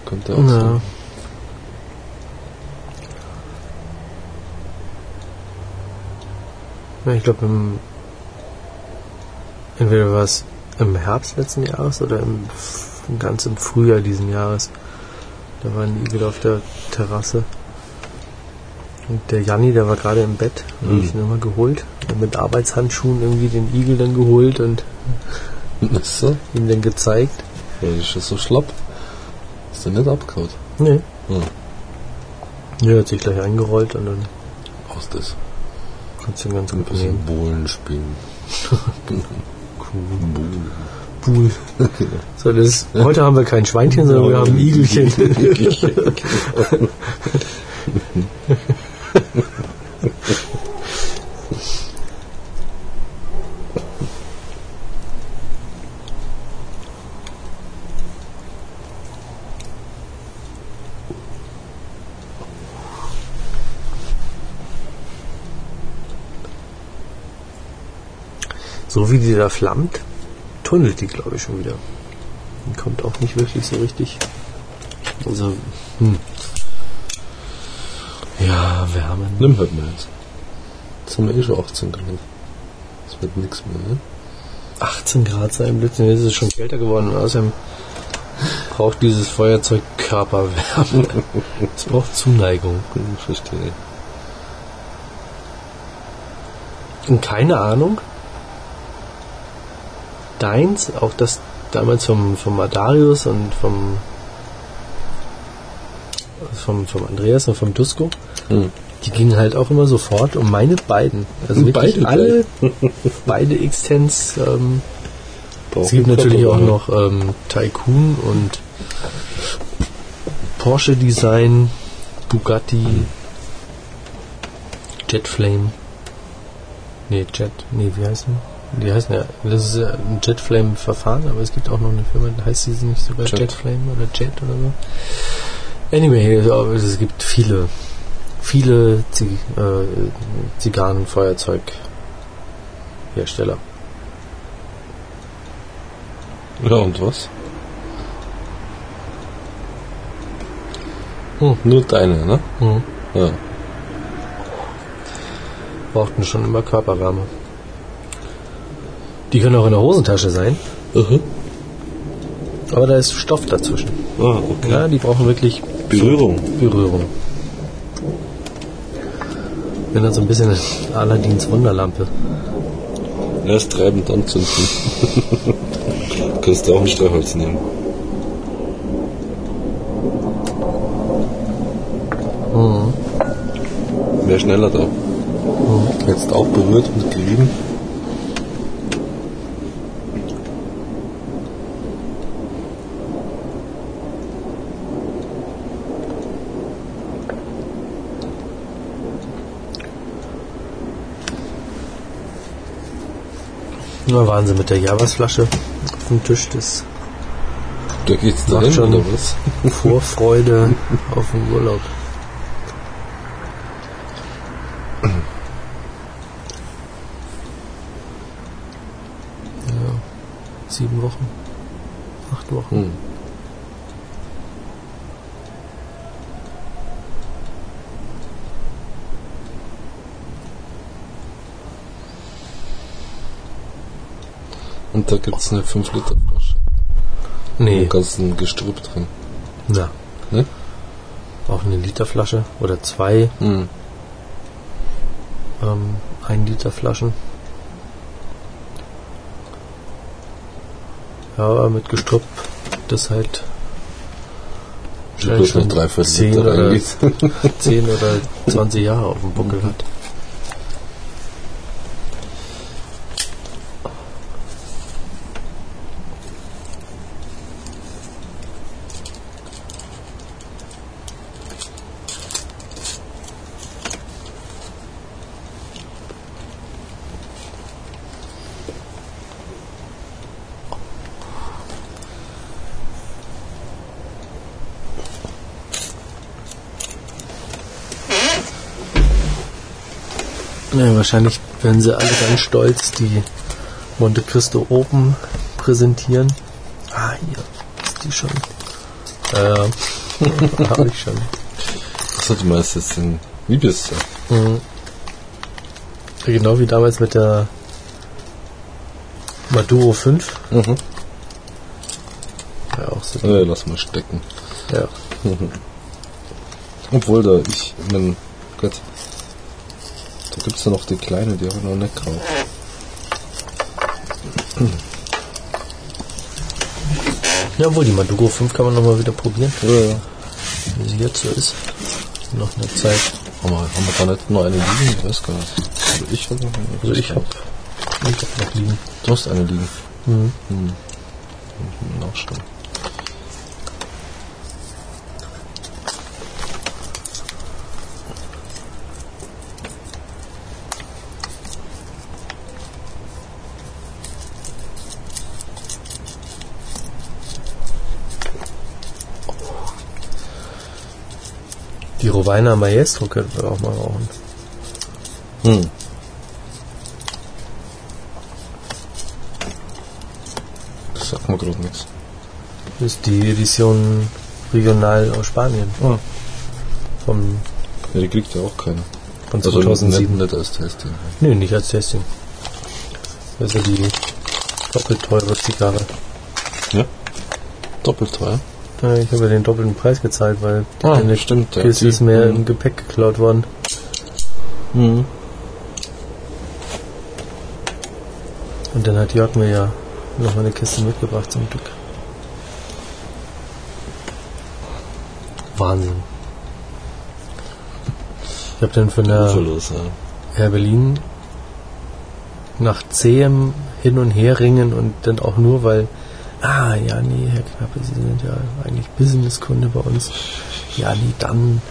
B: Kommt da auch
A: Ja. Ja, ich glaube, im entweder war es im Herbst letzten Jahres oder im, ganz im Frühjahr diesen Jahres. Da war ein Igel auf der Terrasse. Und der Janni, der war gerade im Bett, habe
B: Mhm.
A: ich ihn immer geholt. Und mit Arbeitshandschuhen irgendwie den Igel dann geholt und
B: so.
A: Ihm dann gezeigt.
B: Ja, das ist ja so schlapp. Ist der nicht abgehauen?
A: Nee.
B: Hm.
A: Ja, hat sich gleich eingerollt und dann
B: Aus das.
A: Kannst du ihn ganz gut nehmen.
B: Bohlen spielen.
A: Cool. Pool. So, das, heute haben wir kein Schweinchen, sondern wir haben ein Igelchen. (laughs) So wie die da flammt, tunnelt die, glaube ich, schon wieder. Die kommt auch nicht wirklich so richtig. Also, hm. Ja, Wärme.
B: Nimm halt mal jetzt. Jetzt haben wir eh schon 18 Grad. Das wird nichts mehr, ne?
A: 18 Grad sein Blödsinn, jetzt ist es schon kälter geworden. Und außerdem braucht dieses Feuerzeug Körperwärme. (laughs) Es braucht Zuneigung.
B: Hm, verstehe.
A: Und keine Ahnung. Deins, auch das damals vom, vom Adarius und vom, vom, vom Andreas und vom Dusko,
B: Hm.
A: die gingen halt auch immer sofort. Und meine beiden, also wirklich
B: Beide
A: alle, (laughs) beide Extens, ähm, es gibt natürlich auch
B: Körperwärme.
A: noch ähm, Tycoon und Porsche Design, Bugatti, Jetflame. Nee, Jet, nee, wie heißen die? Die heißen ja, das ist ja ein Jetflame-Verfahren, aber es gibt auch noch eine Firma, heißt sie nicht sogar
B: Jet.
A: Jetflame oder Jet oder so. Anyway, also es gibt viele, viele Zig äh, Zigarrenfeuerzeughersteller.
B: Ja, und was?
A: Hm.
B: Nur deine, ne?
A: Mhm.
B: Ja.
A: brauchten schon immer Körperwärme. Die können auch in der Hosentasche sein,
B: Mhm.
A: aber da ist Stoff dazwischen.
B: Ah, okay.
A: Ja, die brauchen wirklich
B: Berührung.
A: Berührung. Wenn dann so ein bisschen Aladins Wunderlampe.
B: Erst treibend anzünden. (laughs) Kannst du auch ein Streichholz nehmen.
A: Mhm.
B: Wäre schneller da. Jetzt auch berührt und gerieben.
A: Na, Wahnsinn mit der Javasflasche auf dem Tisch. Das
B: Da geht's dahin,
A: schon.
B: oder was?
A: Vorfreude auf den Urlaub. Ja, sieben Wochen, acht Wochen.
B: Hm. Und da gibt's eine 5 Liter Flasche.
A: Nee,
B: Mit ganzen Gestrüpp drin.
A: na.
B: Ne?
A: Auch eine Literflasche oder zwei
B: Hm.
A: ähm, ein Liter Flaschen. Ja, aber mit Gestrüpp, das halt
B: noch drei Viertel
A: 10
B: Liter
A: oder,
B: reingeht. (laughs)
A: 10 oder 20 Jahre auf dem Buckel hat. Ja, wahrscheinlich werden sie alle ganz stolz die Monte Cristo Open präsentieren. Ah, hier ist die schon. Äh, (laughs) habe ich schon.
B: Achso, du meinst jetzt den Liebes.
A: Mhm. Genau wie damals mit der Maduro 5.
B: Mhm.
A: Ja, auch so.
B: Ja, lass mal stecken.
A: Ja. (laughs)
B: Obwohl da, ich, mein Gott, da gibt's ja noch die kleine, die habe ich noch nicht gekauft.
A: Ja, obwohl die Maduro 5 kann man nochmal wieder probieren,
B: Ja, ja.
A: wie sie jetzt so ist. Noch eine Zeit.
B: Haben wir, haben wir da nicht noch eine liegen? Ich weiß gar nicht. Also ich habe noch eine.
A: Also ich habe ich hab noch liegen.
B: Du hast eine liegen.
A: Mhm.
B: Hm. Muss ich nachschauen.
A: Die Roweiner Maestro könnten wir auch mal rauchen.
B: Hm. Das sagt mir gerade nichts.
A: Das ist die Edition regional aus Spanien.
B: Ah.
A: Vom,
B: Ja, die kriegt ja auch keiner.
A: von
B: Also
A: 2007.
B: nicht, nicht als Testing.
A: Nee, nicht als Testing. Das ist ja die doppelt teure Zigarre.
B: Ja? Doppelt teuer.
A: Ja, ich habe ja den doppelten Preis gezahlt, weil
B: Ah,
A: eine
B: stimmt, ja.
A: Kiste ist mehr
B: Mhm.
A: im Gepäck geklaut worden.
B: Mhm.
A: Und dann hat Jörg mir ja noch eine Kiste mitgebracht zum Glück. Wahnsinn. Ich habe dann von der
B: Uferlos, ja.
A: Air Berlin nach zähem Hin- und Herringen und dann auch nur, weil, ah, ja, nee, Sie sind ja eigentlich Businesskunde bei uns. Ja, nee, dann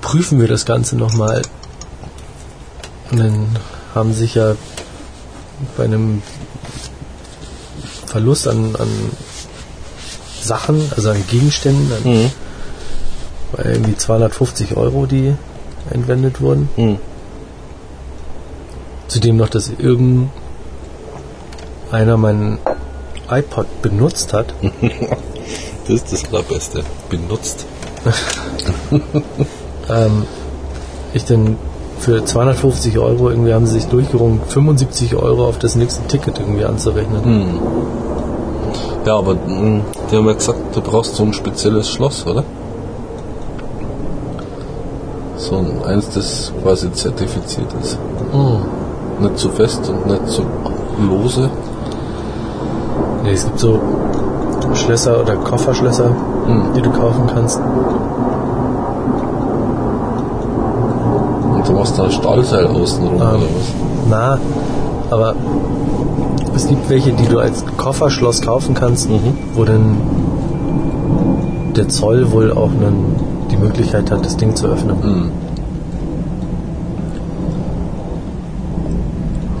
A: prüfen wir das Ganze nochmal. Und dann haben sich ja bei einem Verlust an, an Sachen, also an Gegenständen, an,
B: Mhm.
A: bei irgendwie 250 Euro, die entwendet wurden.
B: Mhm.
A: Zudem noch, dass irgendeiner meinen iPod benutzt hat. (laughs)
B: Das ist das Allerbeste. Benutzt. (laughs)
A: Ähm, ich dann für 250 Euro, irgendwie haben sie sich durchgerungen, 75 Euro auf das nächste Ticket irgendwie anzurechnen.
B: Mhm. Ja, aber mh, die haben ja gesagt, du brauchst so ein spezielles Schloss, oder? So ein eins, das quasi zertifiziert ist.
A: Mhm.
B: Nicht zu fest und nicht zu lose.
A: Nee, es gibt so Schlösser oder Kofferschlösser,
B: Mhm.
A: die du kaufen kannst.
B: Und du machst da ein Stahlseil außenrum
A: Ähm.
B: oder was?
A: Na, aber es gibt welche, die du als Kofferschloss kaufen kannst,
B: Mhm.
A: wo dann der Zoll wohl auch einen, die Möglichkeit hat, das Ding zu öffnen.
B: Mhm.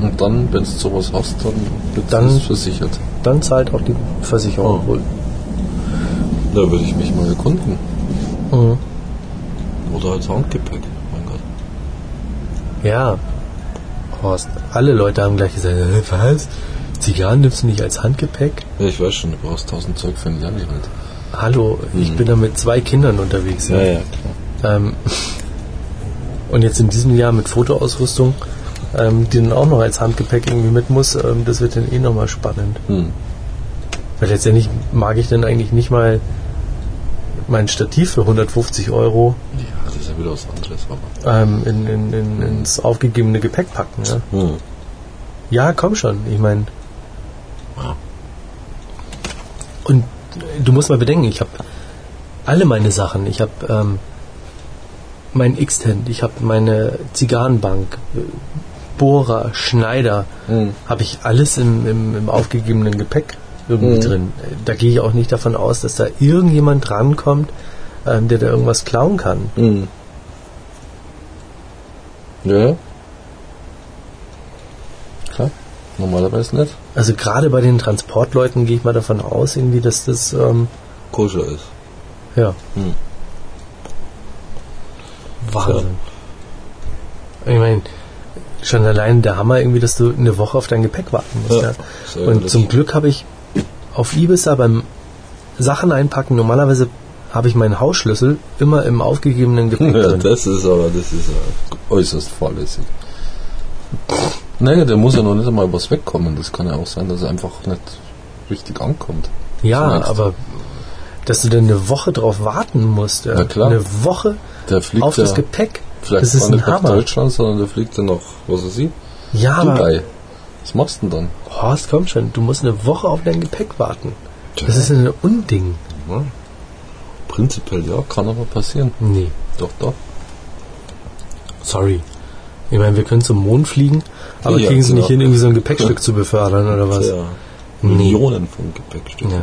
B: Und dann, wenn du sowas hast, dann wird das versichert.
A: Dann zahlt auch die Versicherung
B: Oh.
A: wohl.
B: Da würde ich mich mal erkunden.
A: Mhm.
B: Oder als Handgepäck. Mein Gott.
A: Ja. Horst, alle Leute haben gleich gesagt, "Äh, was? Zigarren nimmst du nicht als Handgepäck?
B: Ja, ich weiß schon, du brauchst tausend Zeug für ein Jahr nicht halt.
A: Hallo, ich
B: Mhm.
A: bin da mit zwei Kindern unterwegs.
B: klar.
A: Ähm, (laughs) und jetzt in diesem Jahr mit Fotoausrüstung, ähm, die dann auch noch als Handgepäck irgendwie mit muss, ähm, das wird dann eh nochmal spannend.
B: Hm.
A: Weil letztendlich mag ich dann eigentlich nicht mal mein Stativ für 150 Euro
B: Ja, das ist ja wieder was anderes, aber.
A: ähm, in, in, in, ins aufgegebene Gepäck packen. Ja,
B: Hm.
A: ja komm schon, ich meine.
B: Ja.
A: Und du musst mal bedenken, ich habe alle meine Sachen. Ich habe ähm, mein X-Tent, ich habe meine Zigarrenbank, äh, Bohrer, Schneider,
B: Hm.
A: habe ich alles im, im, im aufgegebenen Gepäck irgendwie
B: Mhm.
A: drin. Da gehe ich auch nicht davon aus, dass da irgendjemand rankommt, ähm, der da irgendwas klauen kann.
B: Hm. Ja. Klar. Normalerweise nicht.
A: Also gerade bei den Transportleuten gehe ich mal davon aus, irgendwie, dass das ähm,
B: Koscher ist.
A: ja
B: Hm.
A: Wahnsinn. Ich meine, schon allein der Hammer irgendwie, dass du eine Woche auf dein Gepäck warten musst.
B: Ja,
A: Ja. Und zum Glück habe ich auf Ibiza beim Sachen einpacken, normalerweise habe ich meinen Hausschlüssel immer im aufgegebenen Gepäck
B: Ja, (laughs)
A: drin.
B: das ist aber, das ist äh, äußerst fahrlässig. Naja, der muss ja noch nicht einmal was wegkommen. Das kann ja auch sein, dass er einfach nicht richtig ankommt.
A: Ja, aber dass du dann eine Woche drauf warten musst. Ja.
B: Na klar.
A: Eine Woche auf das Gepäck.
B: Vielleicht
A: das ist
B: nicht nach. Deutschland, sondern der fliegt dann nach, was weiß ich,
A: Ja,
B: Dubai. Was machst du denn dann?
A: Horst, komm schon, du musst eine Woche auf dein Gepäck warten.
B: Tja.
A: Das ist ein Unding.
B: Ja. Prinzipiell ja, kann aber passieren.
A: Nee,
B: Doch, doch.
A: sorry. Ich meine, wir können zum Mond fliegen, aber
B: Ja,
A: kriegen sie
B: genau.
A: nicht hin, irgendwie so ein Gepäckstück zu befördern oder was?
B: Ja.
A: Nee.
B: Millionen von Gepäckstücken.
A: Ja.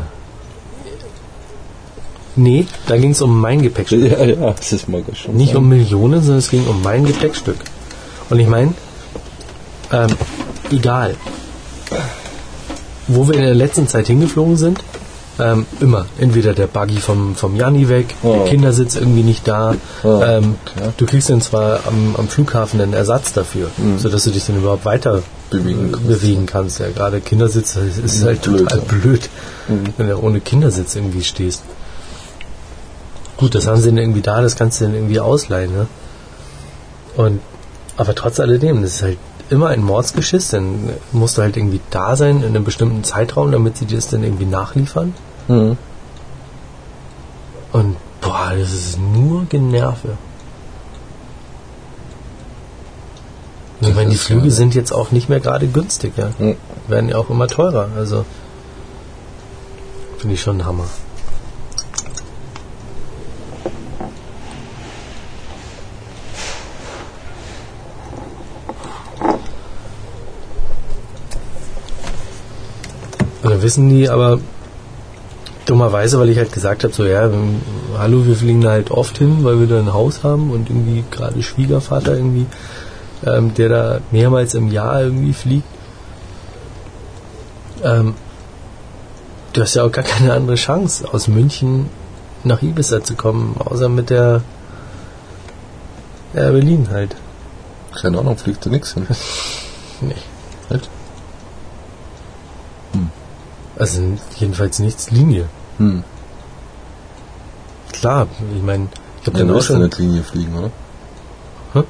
A: Nee, da ging es um mein Gepäckstück.
B: Ja, ja, das ist mal schon.
A: Nicht um Millionen, sondern es ging um mein Gepäckstück. Und ich meine, ähm, egal, wo wir in der letzten Zeit hingeflogen sind, ähm, immer entweder der Buggy vom, vom Janni weg,
B: Oh.
A: der Kindersitz irgendwie nicht da.
B: Oh,
A: ähm,
B: okay.
A: Du kriegst dann zwar am, am Flughafen einen Ersatz dafür, sodass du dich dann überhaupt weiter
B: Bewegen kannst.
A: bewegen kannst. Ja, gerade Kindersitz ist halt
B: Blöd,
A: total blöd, wenn du ohne Kindersitz irgendwie stehst. Gut, das haben sie dann irgendwie da, das kannst du dann irgendwie ausleihen, ne? Und, aber trotz alledem, das ist halt immer ein Mordsgeschiss, dann musst du halt irgendwie da sein in einem bestimmten Zeitraum, damit sie dir das dann irgendwie nachliefern.
B: Mhm.
A: Und, boah, das ist nur Generve. Und ich
B: Das
A: meine, die Flüge
B: ja-
A: sind jetzt auch nicht mehr gerade günstig, ja.
B: Mhm.
A: Werden ja auch immer teurer, also finde ich schon ein Hammer. Wissen die aber dummerweise, weil ich halt gesagt habe, so ja, ähm, hallo, wir fliegen da halt oft hin, weil wir da ein Haus haben und irgendwie gerade Schwiegervater irgendwie, ähm, der da mehrmals im Jahr irgendwie fliegt. Ähm, du hast ja auch gar keine andere Chance, aus München nach Ibiza zu kommen, außer mit der Air Berlin halt.
B: Keine Ahnung, fliegt da nichts hin. (laughs)
A: Nee. Also jedenfalls nichts Linie.
B: Hm.
A: Klar, ich meine, ich habe
B: Ja,
A: dann auch schon.
B: nicht Linie fliegen, oder?
A: Hä?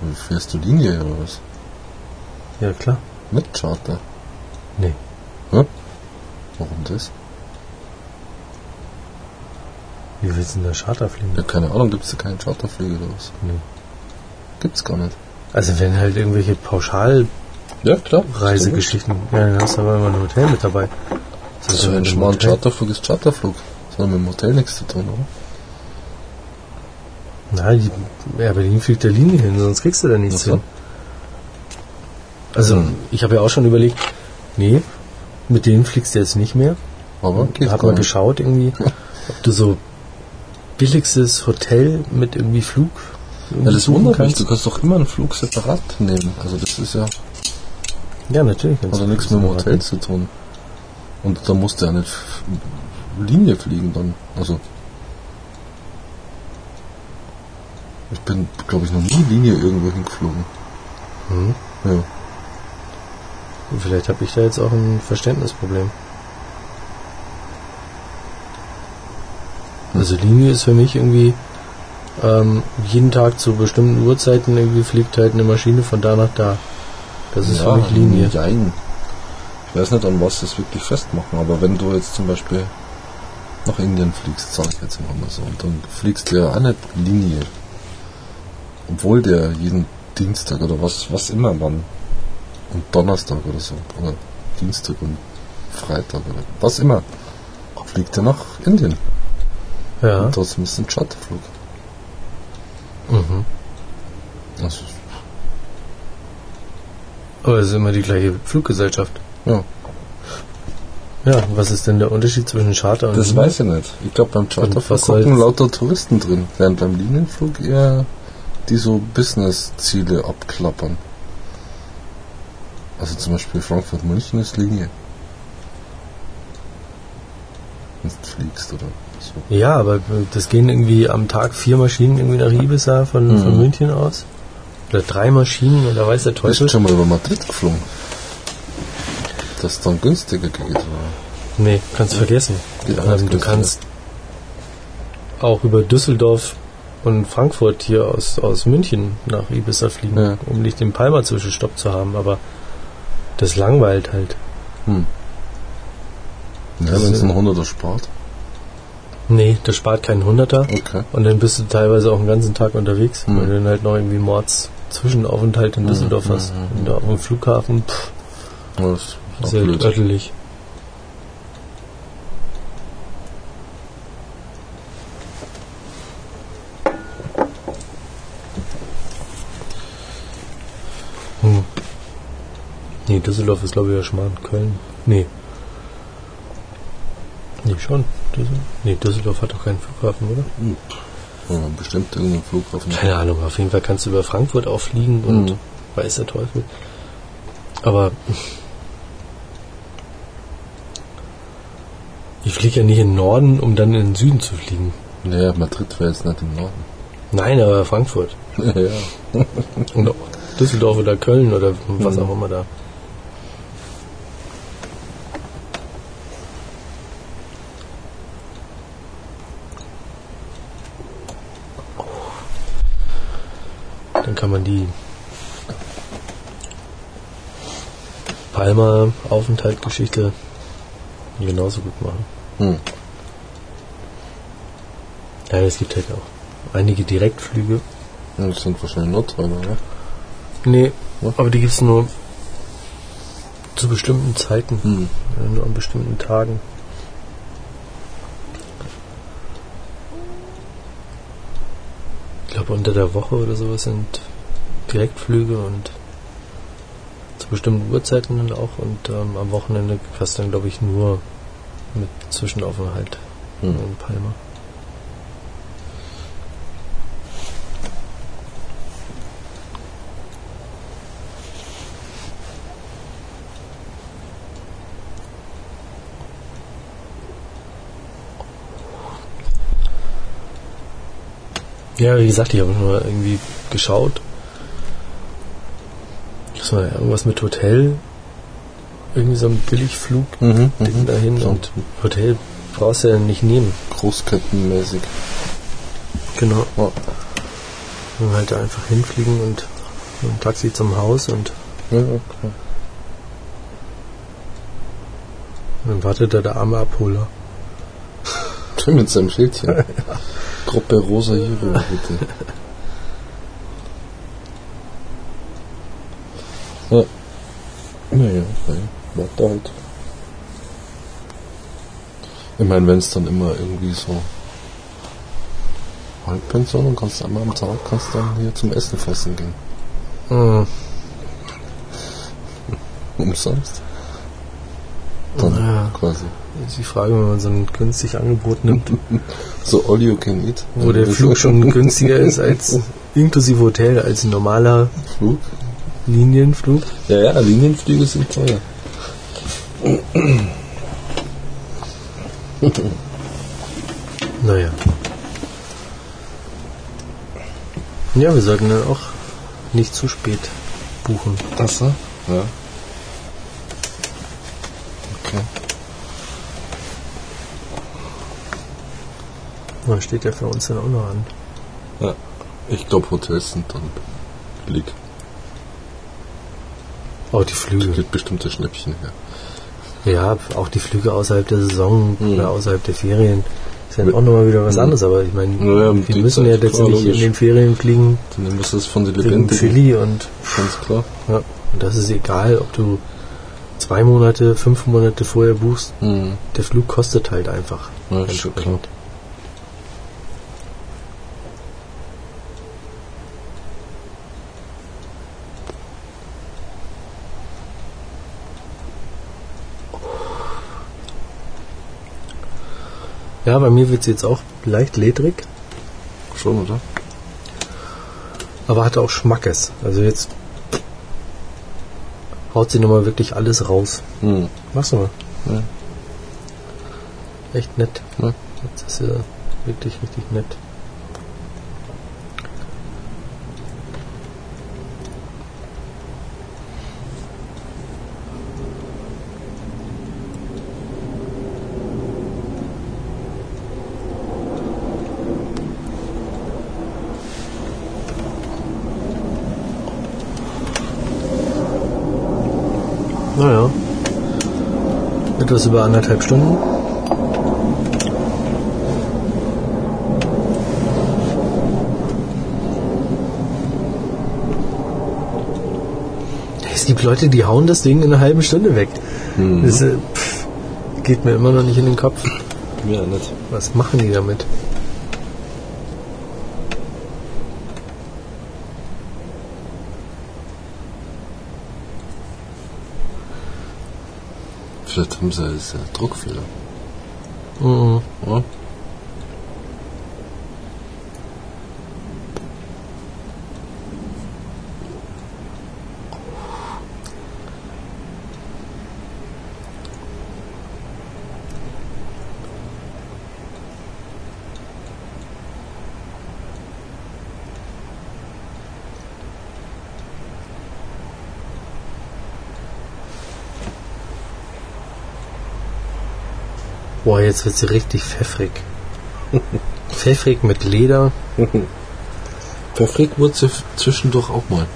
B: Wie Fährst du Linie oder was?
A: Ja klar.
B: Mit Charter?
A: Nee.
B: Hä? Warum das?
A: Wie willst du denn da Charter fliegen?
B: Ja, keine Ahnung, gibt es da keine Charterflüge oder was?
A: Nee.
B: Gibt's gar nicht.
A: Also wenn halt irgendwelche Pauschalreisegeschichten,
B: Ja, klar.
A: ja, dann hast du aber immer ein Hotel mit dabei.
B: Das ist
A: ja
B: so ein
A: mit dem
B: schmaler. Charterflug ist Charterflug. Das hat mit dem Hotel nichts zu tun, oder?
A: Na, die Air Berlin fliegt der Linie hin, sonst kriegst du da nichts hin. Also,
B: Hm.
A: ich habe ja auch schon überlegt, nee, mit denen fliegst du jetzt nicht mehr.
B: Aber geht
A: hab mal geschaut irgendwie, (laughs) ob du so billigstes Hotel mit irgendwie Flug irgendwie
B: Ja, das wundert mich.
A: kannst.
B: Du kannst doch immer einen Flug separat nehmen. Also das ist ja
A: Ja, natürlich. du
B: nichts mit dem Hotel zu tun. Und da musst du ja nicht Linie fliegen dann. Also ich bin, glaube ich, noch nie Linie irgendwo hingeflogen.
A: Mhm.
B: Ja.
A: Vielleicht habe ich da jetzt auch ein Verständnisproblem. Also Linie ist für mich irgendwie ähm, jeden Tag zu bestimmten Uhrzeiten irgendwie fliegt halt eine Maschine von da nach da. Das ist für mich Linie.
B: Jein. Ich weiß nicht, an was das wirklich festmachen, aber wenn du jetzt zum Beispiel nach Indien fliegst, sag ich jetzt mal so, und dann fliegst du ja auch nicht Linie. Obwohl der jeden Dienstag oder was, was immer wann, und Donnerstag oder so, oder Dienstag und Freitag oder was immer, fliegt er nach Indien.
A: Ja.
B: Und trotzdem ist es ein Charterflug.
A: Mhm.
B: Also,
A: Aber es ist immer die gleiche Fluggesellschaft.
B: ja,
A: Ja, was ist denn der Unterschied zwischen Charter und
B: das
A: Linie?
B: weiß ich nicht. Ich glaube, beim Charterflug gucken lauter Touristen drin, während beim Linienflug eher die so Business-Ziele abklappern. Also zum Beispiel Frankfurt-München ist Linie. Wenn du fliegst oder so.
A: Ja, aber das gehen irgendwie am Tag vier Maschinen irgendwie nach Ibiza von, von
B: Mhm.
A: München aus. Oder drei Maschinen oder weiß der
B: Bist
A: Teufel.
B: du schon mal über Madrid geflogen? Das ist dann günstiger geht. Oder?
A: Nee, kannst vergessen. Ähm, du kannst auch über Düsseldorf und Frankfurt hier aus, aus München nach Ibiza fliegen,
B: Ja.
A: um nicht den Palma-Zwischenstopp zu haben, aber das langweilt halt.
B: Hm. Ja,
A: Das
B: wenn es ein 100er spart.
A: Nee, das spart keinen Hunderter.
B: Okay.
A: Und dann bist du teilweise auch den ganzen Tag unterwegs,
B: Mhm.
A: weil du dann halt noch irgendwie Mords Zwischenaufenthalt in
B: Mhm,
A: Düsseldorf
B: mhm,
A: hast.
B: mhm.
A: Und da auf dem Flughafen, pff,
B: Das ist
A: halt
B: blöd.
A: örtlich. Hm. Nee, Düsseldorf ist glaube ich ja Schmarrn. Köln. Nee. Nee, schon. Düsseldorf. Nee, Düsseldorf hat doch keinen Flughafen, oder?
B: Ja, bestimmt irgendein Flughafen.
A: Keine Ahnung, auf jeden Fall kannst du über Frankfurt auch fliegen und
B: Mhm.
A: weiß der Teufel. Aber ich fliege ja nicht in den Norden, um dann in den Süden zu fliegen.
B: Naja, Madrid wäre jetzt nicht im Norden.
A: Nein, aber Frankfurt. (laughs)
B: ja.
A: Und Düsseldorf oder Köln oder was
B: Mhm.
A: auch immer da. Dann kann man die Palma-Aufenthaltgeschichte genauso gut machen.
B: Hm.
A: Ja, es gibt halt auch einige Direktflüge.
B: Ja, Das sind wahrscheinlich nur teurer, oder?
A: Nee,
B: Ja.
A: aber die gibt es nur zu bestimmten Zeiten,
B: Hm.
A: ja, nur an bestimmten Tagen. Ich glaube, unter der Woche oder sowas sind Direktflüge und zu bestimmten Uhrzeiten dann auch. Und ähm, am Wochenende fast dann, glaube ich, nur mit Zwischenaufenthalt
B: Hm.
A: in Palma. Ja, wie gesagt, ich habe nur irgendwie geschaut. War ja irgendwas mit Hotel. Irgendwie so ein Billigflug
B: Mhm.
A: Ding dahin
B: So.
A: und Hotel brauchst du ja nicht nehmen.
B: Großkettenmäßig.
A: Genau.
B: Ja.
A: Und halt einfach hinfliegen und mit dem Taxi zum Haus und
B: Ja, okay.
A: dann wartet da der arme Abholer. (laughs)
B: Mit seinem Schildchen. (laughs) Gruppe Rosa Hero, (laughs) bitte. Ja. Naja, okay. Warte halt. Ich meine, wenn es dann immer irgendwie so Halbpension und kannst einmal am Tag kannst dann hier zum Essen fressen gehen.
A: Mhm. (laughs)
B: Umsonst. Dann
A: Ja.
B: quasi.
A: Ist die Frage, wenn man so ein günstig Angebot nimmt, (laughs)
B: So all you can eat.
A: wo der (laughs) Flug schon günstiger ist als inklusive Hotel als ein normaler
B: Flug.
A: Linienflug.
B: Ja, ja, Linienflüge sind teuer. (clears throat)
A: Naja. Ja, wir sollten dann auch nicht zu spät buchen.
B: Das so? Ja. Okay.
A: Das steht ja für uns dann auch noch an.
B: Ja. Ich glaube, Hotels sind dann billig.
A: Auch die Flüge.
B: Gibt bestimmte Schnäppchen her.
A: Ja, auch die Flüge außerhalb der Saison
B: Mhm.
A: oder außerhalb der Ferien ist ja auch nochmal wieder was
B: Mhm.
A: anderes. Aber ich meine,
B: Ja, ja,
A: wir
B: die
A: müssen ja
B: Zeit, klar,
A: letztendlich in den Ferien fliegen
B: Dann muss das von den Lebendigen.
A: Chili und
B: Ganz klar.
A: ja, und das ist egal, ob du zwei Monate, fünf Monate vorher buchst.
B: Mhm.
A: Der Flug kostet halt einfach.
B: Ja, ist schon klar.
A: Ja, bei mir wird es jetzt auch leicht ledrig,
B: Schon, oder?
A: aber hat auch Schmackes. Also jetzt haut sie nochmal wirklich alles raus. Machst du mal.
B: Ja.
A: Echt nett.
B: Ja.
A: Das ist ja wirklich richtig nett. Naja. Etwas über anderthalb Stunden. Es gibt Leute, die hauen das Ding in einer halben Stunde weg.
B: Mhm.
A: Das äh, pff, geht mir immer noch nicht in den Kopf.
B: Mir nicht.
A: Was machen die damit?
B: Vielleicht haben sie Druckfehler.
A: Mhm.
B: Ja?
A: Boah, jetzt wird sie richtig pfeffrig. (laughs) pfeffrig mit Leder.
B: Pfeffrig wurde sie zwischendurch auch mal.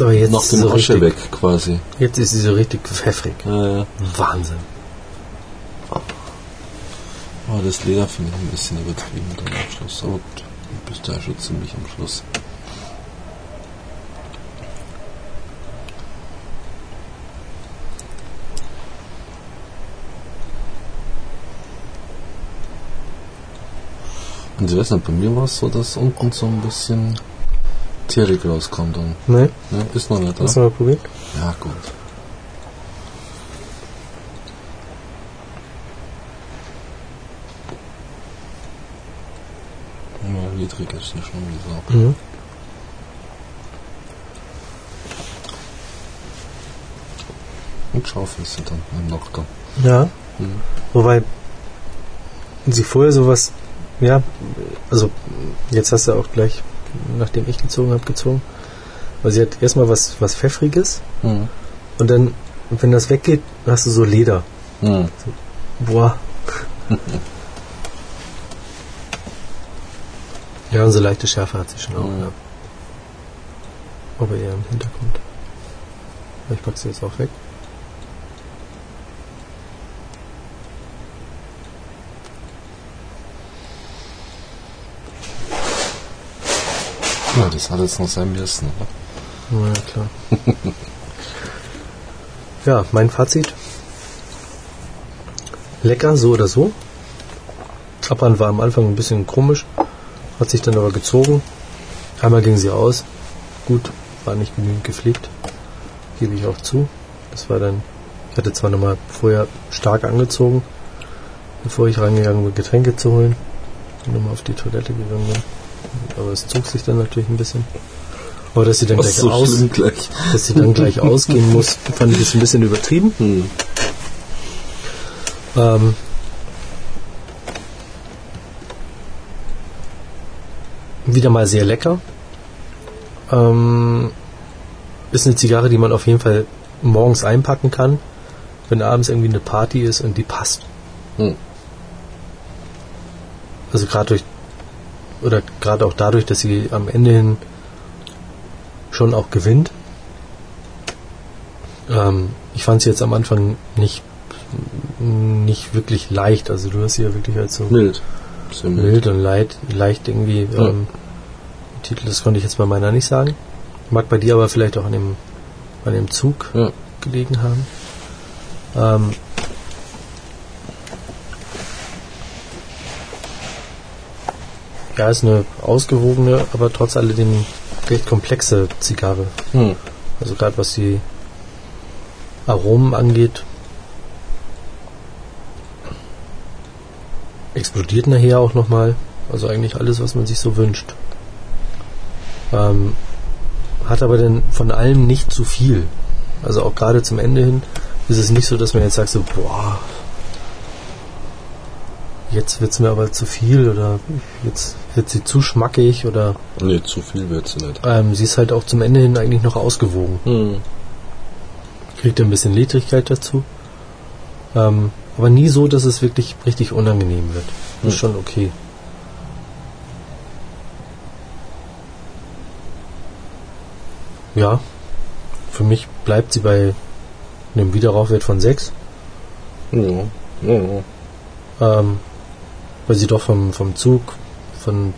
A: Aber jetzt
B: Nach
A: ist
B: dem
A: sie so
B: Asche weg quasi.
A: Jetzt ist sie so richtig pfeffrig.
B: Ja, ja.
A: Wahnsinn.
B: Aber das Leder finde ich ein bisschen übertrieben am Schluss. Aber du bist ja schon ziemlich am Schluss. Und ich weiß nicht, bei mir war es so, dass unten so ein bisschen Tierig rauskommt dann.
A: Ne?
B: Ja, ist noch nicht da.
A: Hast du mal probiert?
B: Ja, gut. Ja, niedrig ist sie schon gesagt.
A: Mhm.
B: Und scharf ist sie dann im Nachgang.
A: Ja.
B: Mhm.
A: Wobei sie vorher sowas, ja, also jetzt hast du auch gleich, nachdem ich gezogen habe, gezogen. Weil sie hat erstmal was, was Pfeffriges
B: Mhm.
A: und dann, wenn das weggeht, hast du so Leder.
B: Mhm.
A: Boah. (laughs) ja, und so leichte Schärfe hat sie schon auch,
B: Mhm.
A: ja. Aber eher im Hintergrund. Ich pack sie jetzt auch weg.
B: Das hat jetzt noch sein müssen. oder?
A: Ja, klar. (laughs) ja, mein Fazit. Lecker, so oder so. Abbrand war am Anfang ein bisschen komisch, hat sich dann aber gezogen. Einmal ging sie aus. Gut, war nicht genügend gepflegt. Gebe ich auch zu. Das war dann, ich hatte zwar nochmal vorher stark angezogen, bevor ich reingegangen bin, Getränke zu holen. Und nochmal auf die Toilette gegangen bin. Aber es zog sich dann natürlich ein bisschen. Aber dass sie dann gleich
B: so
A: aus,
B: gleich.
A: dass sie dann gleich (laughs) ausgehen muss, fand ich das ein bisschen übertrieben.
B: Hm.
A: Ähm, wieder mal sehr lecker. Ähm, ist eine Zigarre, die man auf jeden Fall morgens einpacken kann, wenn abends irgendwie eine Party ist und die passt.
B: Hm.
A: Also gerade durch oder gerade auch dadurch, dass sie am Ende hin schon auch gewinnt. Ähm, ich fand sie jetzt am Anfang nicht nicht wirklich leicht. Also du hast sie ja wirklich als so
B: Mild. Sehr mild.
A: und leicht, leicht irgendwie.
B: Ja.
A: Ähm, Titel, das konnte ich jetzt bei meiner nicht sagen. Mag bei dir aber vielleicht auch an dem, an dem Zug
B: Ja.
A: gelegen haben. Ähm, ja, ist eine ausgewogene, aber trotz alledem recht komplexe Zigarre.
B: Hm.
A: Also gerade was die Aromen angeht, explodiert nachher auch nochmal. Also eigentlich alles, was man sich so wünscht. Ähm, hat aber dann von allem nicht zu viel. Also auch gerade zum Ende hin ist es nicht so, dass man jetzt sagt so, boah, jetzt wird's mir aber zu viel oder jetzt wird sie zu schmackig oder
B: Nee, zu viel wird sie nicht.
A: ähm, sie ist halt auch zum Ende hin eigentlich noch ausgewogen.
B: Hm.
A: Kriegt ein bisschen Ledrigkeit dazu. Ähm, aber nie so, dass es wirklich richtig unangenehm wird. Ist
B: Hm.
A: schon okay. Ja, für mich bleibt sie bei einem Wiederrauchwert von 6.
B: Ja, ja, ja.
A: Ähm, weil sie doch vom, vom Zug, von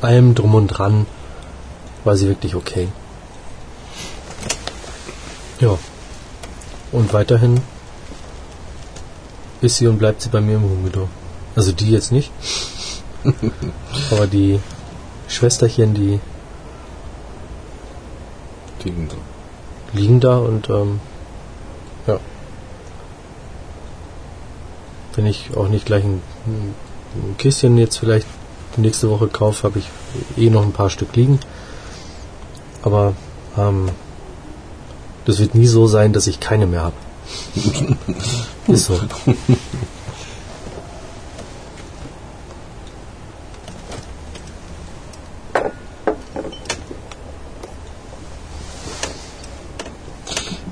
A: allem drum und dran, war sie wirklich okay. Ja. Und weiterhin ist sie und bleibt sie bei mir im Humidor. Also die jetzt nicht. (laughs) Aber die Schwesterchen, die
B: Liegen da.
A: liegen da und ähm, ja. Wenn ich auch nicht gleich ein, ein Kistchen jetzt vielleicht nächste Woche kaufe, habe ich eh noch ein paar Stück liegen. Aber ähm, das wird nie so sein, dass ich keine mehr habe. (laughs) Ist so.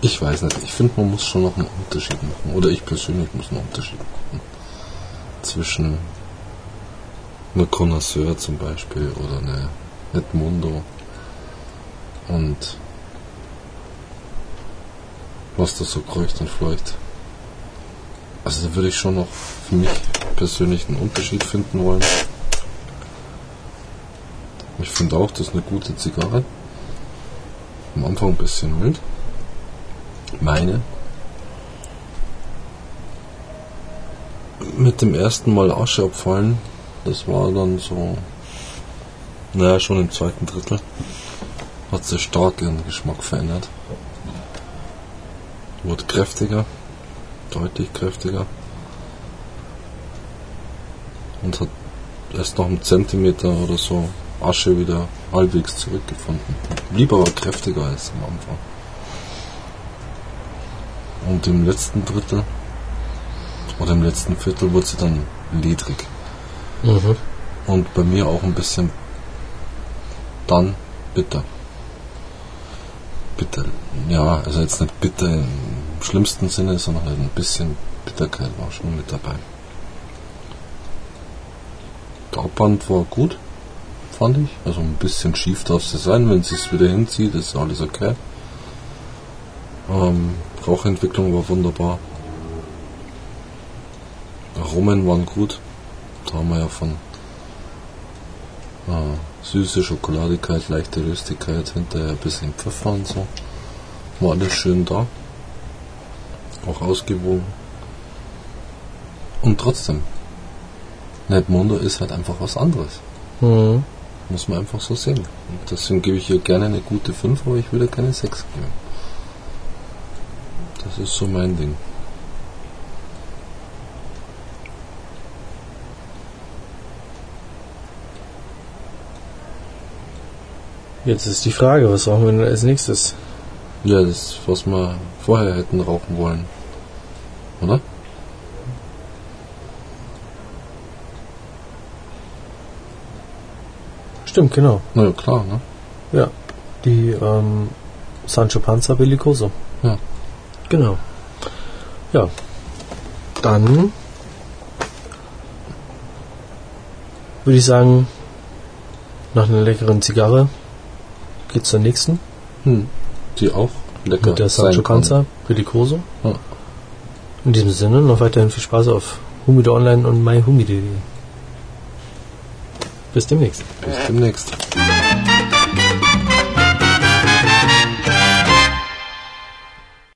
B: Ich weiß nicht. Ich finde, man muss schon noch einen Unterschied machen. Oder ich persönlich muss einen Unterschied machen. Zwischen einer Connoisseur zum Beispiel oder eine Edmundo und was da so kreucht und fleucht. Also da würde ich schon noch für mich persönlich einen Unterschied finden wollen. Ich finde auch, das ist eine gute Zigarre. Am Anfang ein bisschen mild. Meine. Mit dem ersten Mal Asche abfallen, das war dann so, naja, schon im zweiten Drittel, hat sich stark ihren Geschmack verändert. Wurde kräftiger, deutlich kräftiger. Und hat erst noch einen Zentimeter oder so Asche wieder halbwegs zurückgefunden. Blieb aber kräftiger als am Anfang. Und im letzten Drittel oder im letzten Viertel wurde sie dann ledrig.
A: Mhm.
B: Und bei mir auch ein bisschen dann bitter. Bitter. Ja, also jetzt nicht bitter im schlimmsten Sinne, sondern halt ein bisschen Bitterkeit war schon mit dabei. Der Abband war gut, fand ich. Also ein bisschen schief darf sie sein, wenn sie es wieder hinzieht, ist alles okay. Ähm, Rauchentwicklung war wunderbar. Aromen waren gut. Da haben wir ja von äh, süße Schokoladigkeit, leichte Röstigkeit, hinterher ein bisschen Pfeffer und so. War alles schön da. Auch ausgewogen. Und trotzdem, Netmundo ist halt einfach was anderes.
A: Mhm.
B: Muss man einfach so sehen. Und deswegen gebe ich ihr gerne eine gute 5, aber ich würde keine 6 geben. Das ist so mein Ding.
A: Jetzt ist die Frage, was rauchen wir denn als nächstes?
B: Ja, das, was wir vorher hätten rauchen wollen. Oder?
A: Stimmt, genau.
B: Na ja, klar, ne?
A: Ja. Die ähm, Sancho Panza Bellicoso.
B: Ja.
A: Genau. Ja. Dann würde ich sagen, nach einer leckeren Zigarre geht's zur nächsten.
B: Hm. Die auch lecker
A: mit der Sancho. Panza Bellicoso.
B: Ja.
A: In diesem Sinne noch weiterhin viel Spaß auf Humido Online und myhumi.de. Bis demnächst.
B: Bis demnächst.